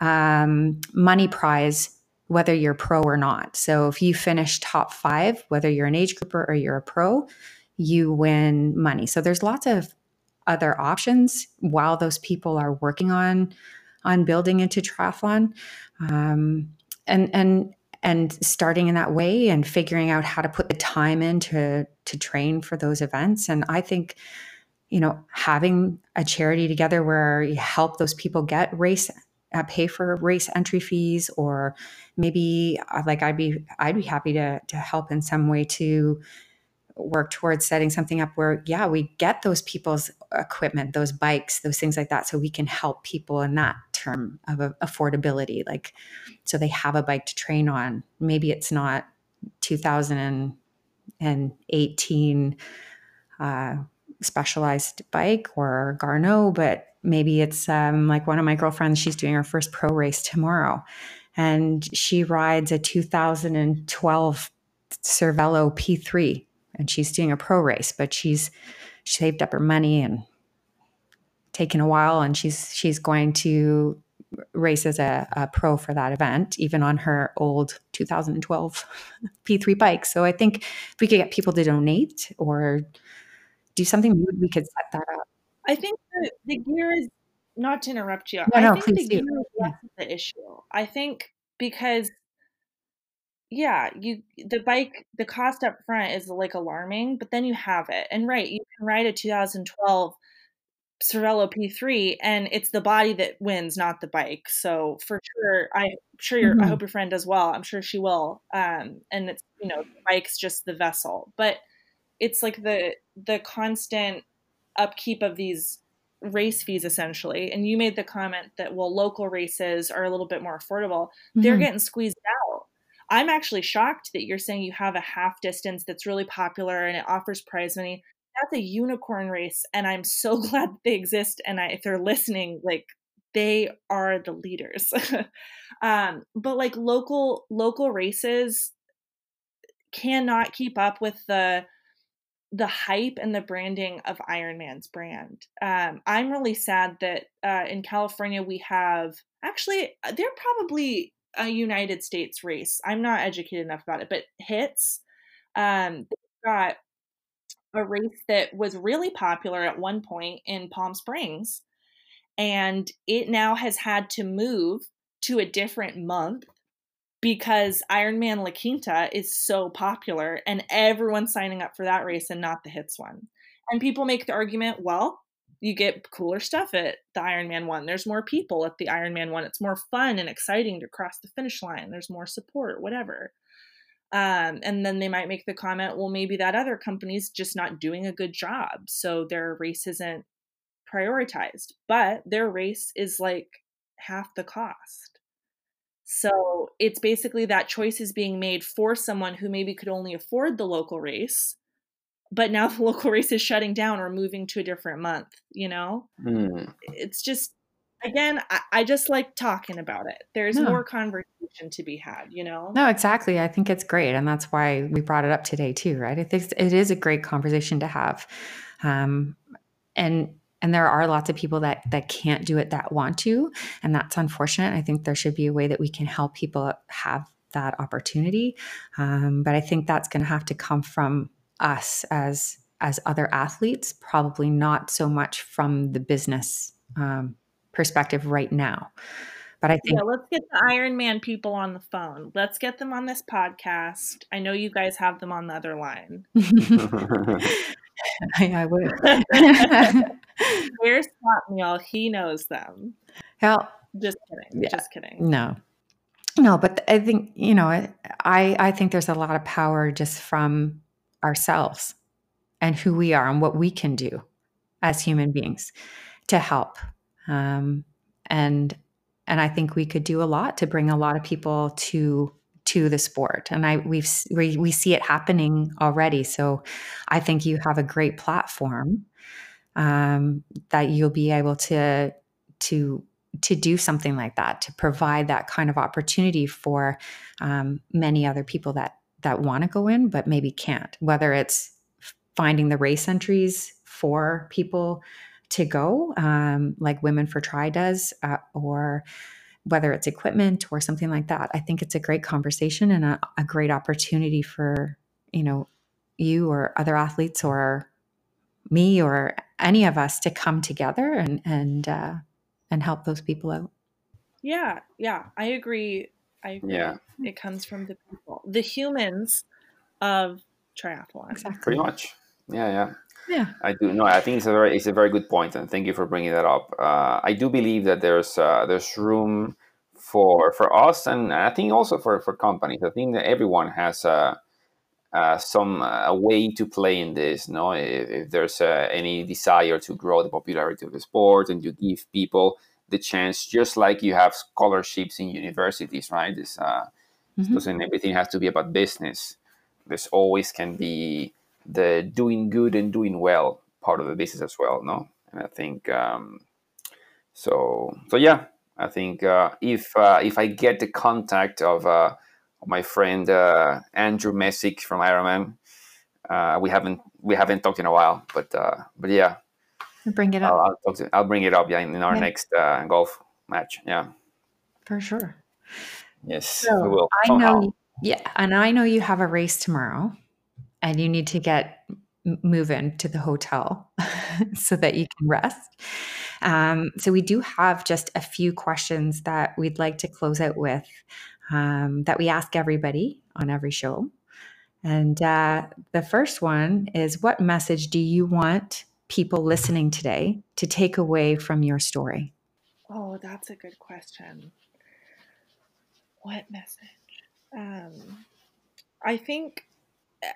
um, money prize whether you're pro or not. So if you finish top five, whether you're an age grouper or you're a pro, you win money. So there's lots of other options while those people are working on on building into triathlon. Um, and and and starting in that way and figuring out how to put the time in to to train for those events and i think you know having a charity together where you help those people get race uh, pay for race entry fees or maybe uh, like i'd be i'd be happy to to help in some way to work towards setting something up where yeah we get those people's equipment those bikes those things like that so we can help people in that term of affordability like so they have a bike to train on. Maybe it's not 2018 uh, specialized bike or garneau but maybe it's um, like one of my girlfriends she's doing her first pro race tomorrow. And she rides a 2012 cervelo p3 and she's doing a pro race, but she's saved up her money and taken a while and she's she's going to race as a, a, pro for that event, even on her old 2012 P3 bike. So I think if we could get people to donate or do something, we could set that up. I think the, the gear is not to interrupt you. No, I no, think please the do. gear is less of the issue. I think because yeah, you the bike the cost up front is like alarming, but then you have it. And right, you can ride a 2012 Cervelo P3 and it's the body that wins, not the bike. So for sure, I'm sure your I hope your friend does well. I'm sure she will. Um and it's you know, the bike's just the vessel. But it's like the the constant upkeep of these race fees essentially. And you made the comment that well local races are a little bit more affordable. They're Mhm. getting squeezed out. I'm actually shocked that you're saying you have a half distance that's really popular and it offers prize money. That's a unicorn race, and I'm so glad they exist. And I, if they're listening, like they are the leaders. um, but like local local races cannot keep up with the the hype and the branding of Ironman's brand. Um, I'm really sad that uh, in California we have actually uh, they're probably a United States race. I'm not educated enough about it, but hits um, got a race that was really popular at one point in Palm Springs, and it now has had to move to a different month because Ironman La Quinta is so popular and everyone's signing up for that race and not the hits one. And people make the argument, well, you get cooler stuff at the Ironman one. There's more people at the Ironman one. It's more fun and exciting to cross the finish line. There's more support, whatever. Um, and then they might make the comment, well, maybe that other company's just not doing a good job. So their race isn't prioritized, but their race is like half the cost. So it's basically that choice is being made for someone who maybe could only afford the local race, but now the local race is shutting down or moving to a different month, you know? Hmm. It's just, again, I, I just like talking about it. There's No. more conversation to be had, you know? No, exactly. I think it's great, and that's why we brought it up today too, right? I think it is a great conversation to have, um, and and there are lots of people that that can't do it that want to, and that's unfortunate. I think there should be a way that we can help people have that opportunity, um, but I think that's going to have to come from us as as other athletes, probably not so much from the business um, perspective right now. But I think Yeah, let's get the Ironman people on the phone. Let's get them on this podcast. I know you guys have them on the other line. yeah, I would. Where's Scott Meal? He knows them. Hell, Just kidding. Yeah. Just kidding. no, no. But I think you know, I I think there's a lot of power just from ourselves and who we are and what we can do as human beings to help. Um, and and I think we could do a lot to bring a lot of people to to the sport. And I we've we we see it happening already. So I think you have a great platform um, that you'll be able to to to do something like that to provide that kind of opportunity for um, many other people that that want to go in but maybe can't whether it's finding the race entries for people to go um, like women for tri does uh, or whether it's equipment or something like that i think it's a great conversation and a, a great opportunity for you know you or other athletes or me or any of us to come together and and uh, and help those people out. Yeah, yeah, I agree. I agree. Yeah. It comes from the people, the humans of triathlon. Exactly. Pretty much. Yeah, yeah. Yeah. I do. No, I think it's a very, it's a very good point, and thank you for bringing that up. Uh, I do believe that there's uh, there's room for for us, and I think also for for companies. I think that everyone has a. Uh, some uh, way to play in this, no? If, if there's uh, any desire to grow the popularity of the sport and to give people the chance, just like you have scholarships in universities, right? This, uh, Mhm. doesn't everything has to be about business. There's always can be the doing good and doing well part of the business as well, no? And I think um, so. So yeah, I think uh, if uh, if I get the contact of uh, my friend uh, Andrew Messick from Ironman, uh, we haven't we haven't talked in a while, but uh, but yeah, Bring it up I'll, talk to, I'll bring it up yeah in, our Yeah. next uh, golf match. Yeah, for sure. yes, So, we will. I somehow. know, yeah, and I know you have a race tomorrow, and you need to get m- moving to the hotel so that you can rest. Um, so we do have just a few questions that we'd like to close out with, um, that we ask everybody on every show. And uh, the first one is, what message do you want people listening today to take away from your story? Oh, that's a good question. What message? Um, I think, uh,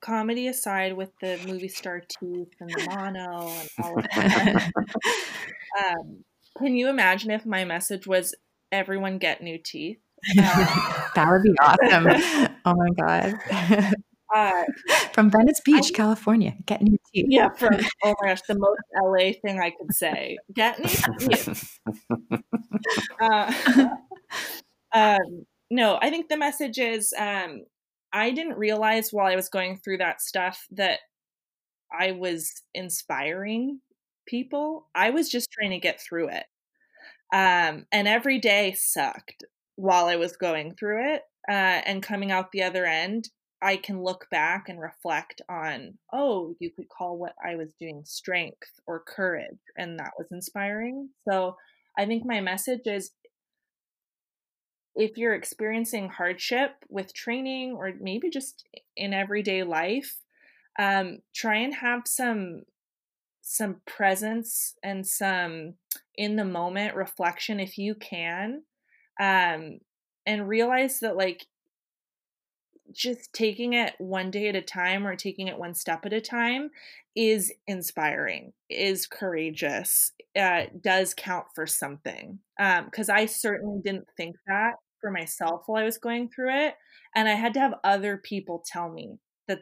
comedy aside, with the movie star teeth and the mono and all of that, um, can you imagine if my message was everyone get new teeth? Um, that would be awesome. Oh my God. uh, From Venice Beach, California. Get new teeth. yeah, from oh my gosh, the most LA thing I could say. Get new teeth. Uh, um, no, I think the message is um, I didn't realize while I was going through that stuff that I was inspiring people. I was just trying to get through it. Um, and every day sucked while I was going through it. Uh, and coming out the other end, I can look back and reflect on, oh, you could call what I was doing strength or courage. And that was inspiring. So I think my message is if you're experiencing hardship with training or maybe just in everyday life, um, try and have some some presence and some in the moment reflection if you can um and realize that like just taking it one day at a time or taking it one step at a time is inspiring is courageous uh, does count for something because i certainly didn't think that for myself while i was going through it and i had to have other people tell me that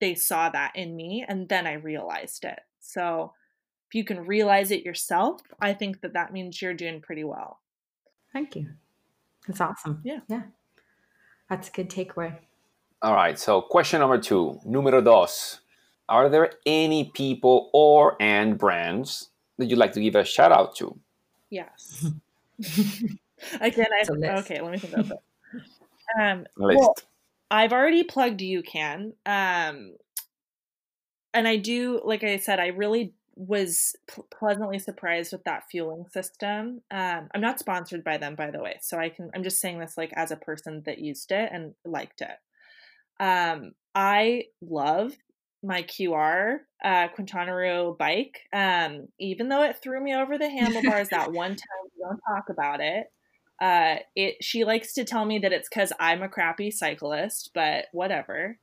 they saw that in me and then i realized it so if you can realize it yourself i think that that means you're doing pretty well Thank you. That's awesome. Yeah. Yeah. That's a good takeaway. All right. So, question number two, numero dos. Are there any people or and brands that you'd like to give a shout out to? yes again i It's a list. okay let me think about that um List. Well, I've already plugged UCAN. Um, and I do, like I said, I really was pleasantly surprised with that fueling system. Um, I'm not sponsored by them, by the way, so I can. I'm just saying this like as a person that used it and liked it. Um, I love my QR uh, Quintana Roo bike. Um, even though it threw me over the handlebars that one time, we don't talk about it. Uh, it she likes to tell me that it's because I'm a crappy cyclist, but whatever.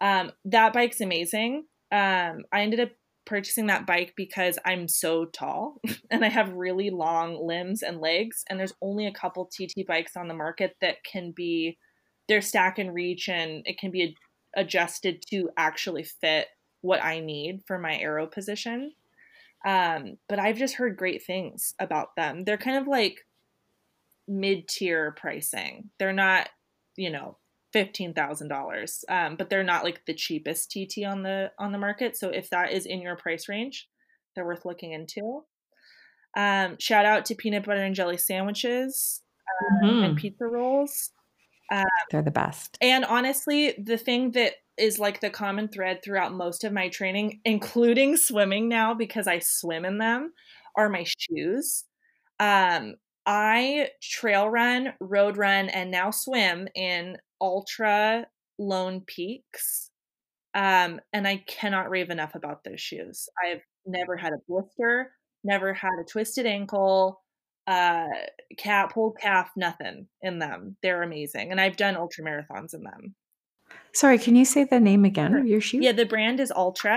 Um, that bike's amazing. Um, I ended up purchasing that bike because I'm so tall and I have really long limbs and legs, and there's only a couple TT bikes on the market that can be their stack and reach, and it can be adjusted to actually fit what I need for my aero position. Um, but I've just heard great things about them. They're kind of like mid tier pricing. They're not, you know, fifteen thousand dollars, um, but they're not like the cheapest TT on the on the market. So if that is in your price range, they're worth looking into. Um, shout out to peanut butter and jelly sandwiches um, and Mhm. pizza rolls. They're the best. And honestly, the thing that is like the common thread throughout most of my training, including swimming now because I swim in them, are my shoes. Um, I trail run, road run, and now swim in Altra Lone Peaks. Um, and I cannot rave enough about those shoes. I've never had a blister, never had a twisted ankle, uh, calf, pulled calf, nothing in them. They're amazing. And I've done ultra marathons in them. Sorry, can you say the name again of your shoe? Yeah, the brand is Altra.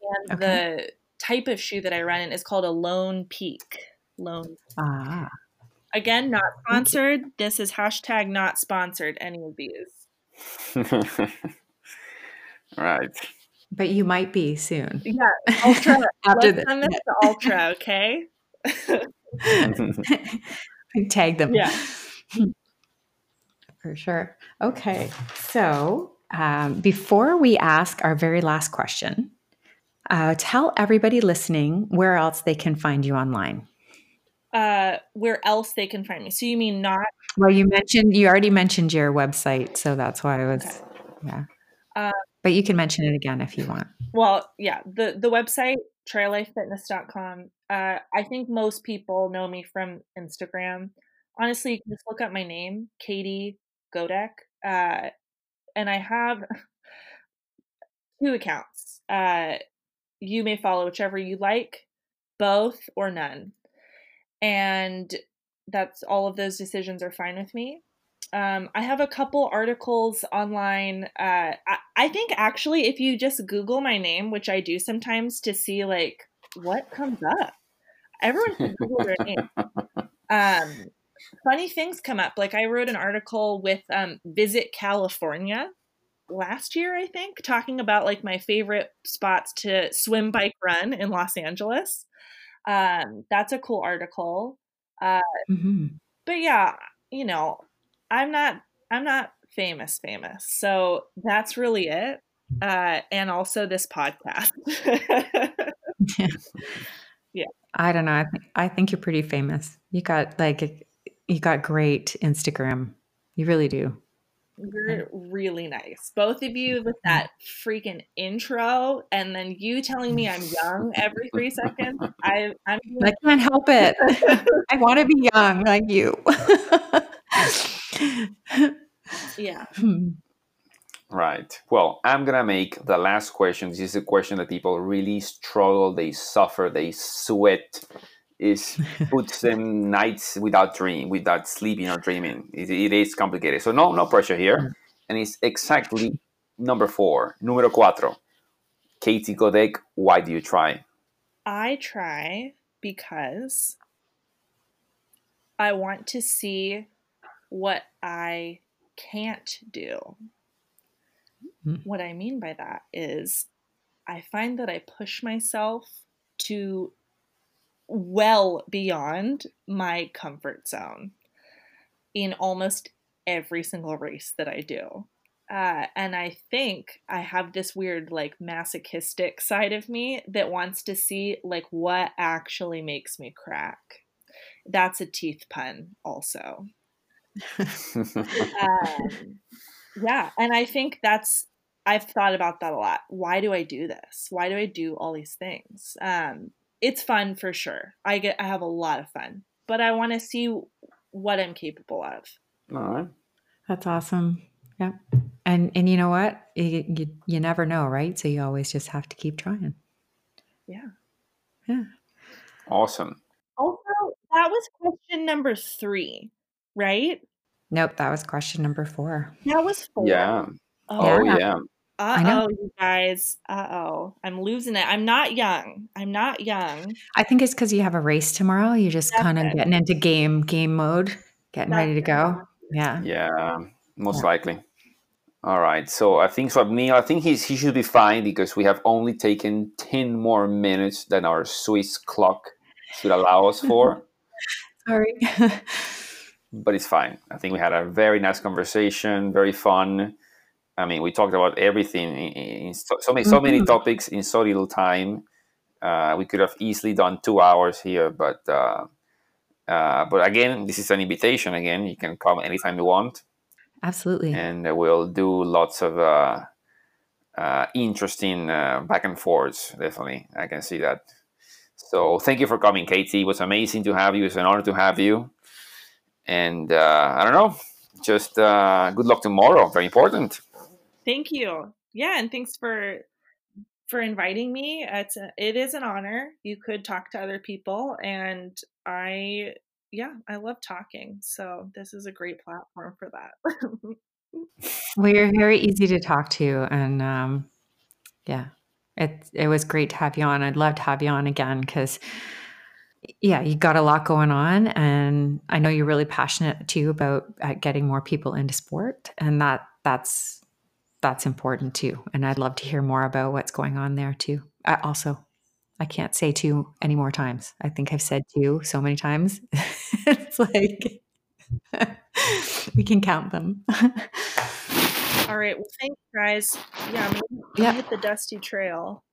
And Okay. the type of shoe that I run in is called a Lone Peak. Lone. Ah, Again, not sponsored. This is hashtag not sponsored, any of these. right. but you might be soon. Yeah, Altra. After Let's this. send this to Altra, okay? Tag them. Yeah. For sure. Okay. So um, before we ask our very last question, uh, tell everybody listening where else they can find you online. Uh, where else they can find me? So you mean not? Well, you mentioned, you already mentioned your website. So that's why I was, Okay. yeah. Uh, but you can mention it again if you want. Well, yeah, the the website traillifefitness.com. Uh, I think most people know me from Instagram. Honestly, you can just look up my name, Katie Godek, uh, and I have two accounts. Uh, you may follow whichever you like, both or none, and that's all of those decisions are fine with me. Um, I have a couple articles online. Uh, I, I think actually, if you just Google my name, which I do sometimes to see like what comes up, everyone can Google their name. Um, funny things come up. Like I wrote an article with um, Visit California last year, I think, talking about like my favorite spots to swim, bike, run in Los Angeles. Um, that's a cool article. Uh, hmm but yeah, you know, I'm not I'm not famous famous. So that's really it. Uh and also this podcast. Yeah. yeah. I don't know. I, think I think you're pretty famous. You got like, you got great Instagram. You really do. You're really nice. Both of you with that freaking intro and then you telling me I'm young every 3 seconds. I I'm I can't help it. I want to be young like you. yeah. Hmm. Right. Well, I'm gonna make the last question. This is a question that people really struggle, they suffer, they sweat. Is puts them nights without dream, without sleeping or dreaming. It, it is complicated. So no, no pressure here. And it's exactly number four, numero cuatro. Katie Godek, why do you try? I try because I want to see what I can't do. Mm. What I mean by that is I find that I push myself to well beyond my comfort zone in almost every single race that I do. Uh, and I think I have this weird, like, masochistic side of me that wants to see, like, what actually makes me crack. That's a teeth pun, also. Um, yeah. And I think that's, I've thought about that a lot. Why do I do this? Why do I do all these things? Um, it's fun for sure. I get, I have a lot of fun, but I want to see what I'm capable of. All right. That's awesome. Yeah. And and you know what? You, you you never know, right? So you always just have to keep trying. Yeah. Yeah. Awesome. Also, that was question number three, right? Nope, that was question number four. That was four. Yeah. Oh, Oh Yeah. yeah. Uh oh, you guys. Uh oh. I'm losing it. I'm not young. I'm not young. I think it's because you have a race tomorrow. You're just kind of getting into game game mode, getting ready to go. Yeah. Yeah, most Yeah. likely. All right. So I think so Neil, I think he's he should be fine because we have only taken ten more minutes than our Swiss clock should allow us for. Sorry. but it's fine. I think we had a very nice conversation, very fun. I mean, we talked about everything in, in so, so many so many Mhm. topics in so little time. Uh, we could have easily done two hours here, but uh, uh, but again, this is an invitation. Again, you can come anytime you want, Absolutely. and we'll do lots of uh, uh, interesting uh, back and forths. Definitely, I can see that. So thank you for coming, Katie. It was amazing to have you. It's an honor to have you. And uh, I don't know, just uh, good luck tomorrow. Very important. Thank you. Yeah, and thanks for for inviting me. It's a, it is an honor. You could talk to other people, and I yeah, I love talking. So this is a great platform for that. well, you're very easy to talk to, and um, yeah, it it was great to have you on. I'd love to have you on again because yeah, you got a lot going on, and I know you're really passionate too about uh, getting more people into sport, and that that's that's important too. And I'd love to hear more about what's going on there too. I also, I can't say two any more times. I think I've said two so many times. it's like we can count them. All right. Well, thanks, guys. Yeah, I'm gonna Yeah. hit the dusty trail.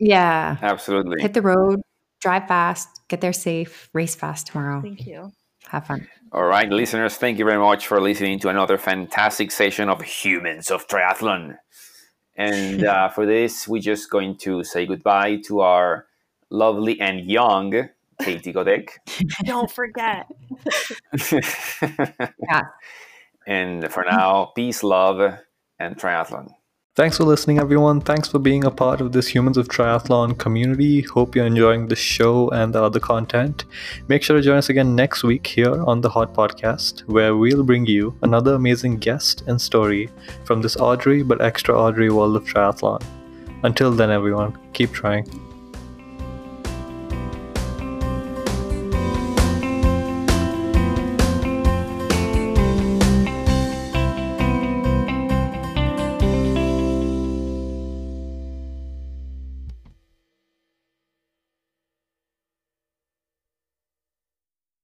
Yeah. Absolutely. Hit the road, drive fast, get there safe, race fast tomorrow. Thank you. Have fun. All right, listeners, thank you very much for listening to another fantastic session of Humans of Triathlon. And uh, for this, we're just going to say goodbye to our lovely and young Katie Godek. Don't forget. Yeah. And for now, peace, love, and triathlon. Thanks for listening, everyone. Thanks for being a part of this Humans of Triathlon community. Hope you're enjoying the show and the other content. Make sure to join us again next week here on the Hot Podcast, where we'll bring you another amazing guest and story from this ordinary but extra extraordinary world of triathlon. Until then, everyone, keep trying.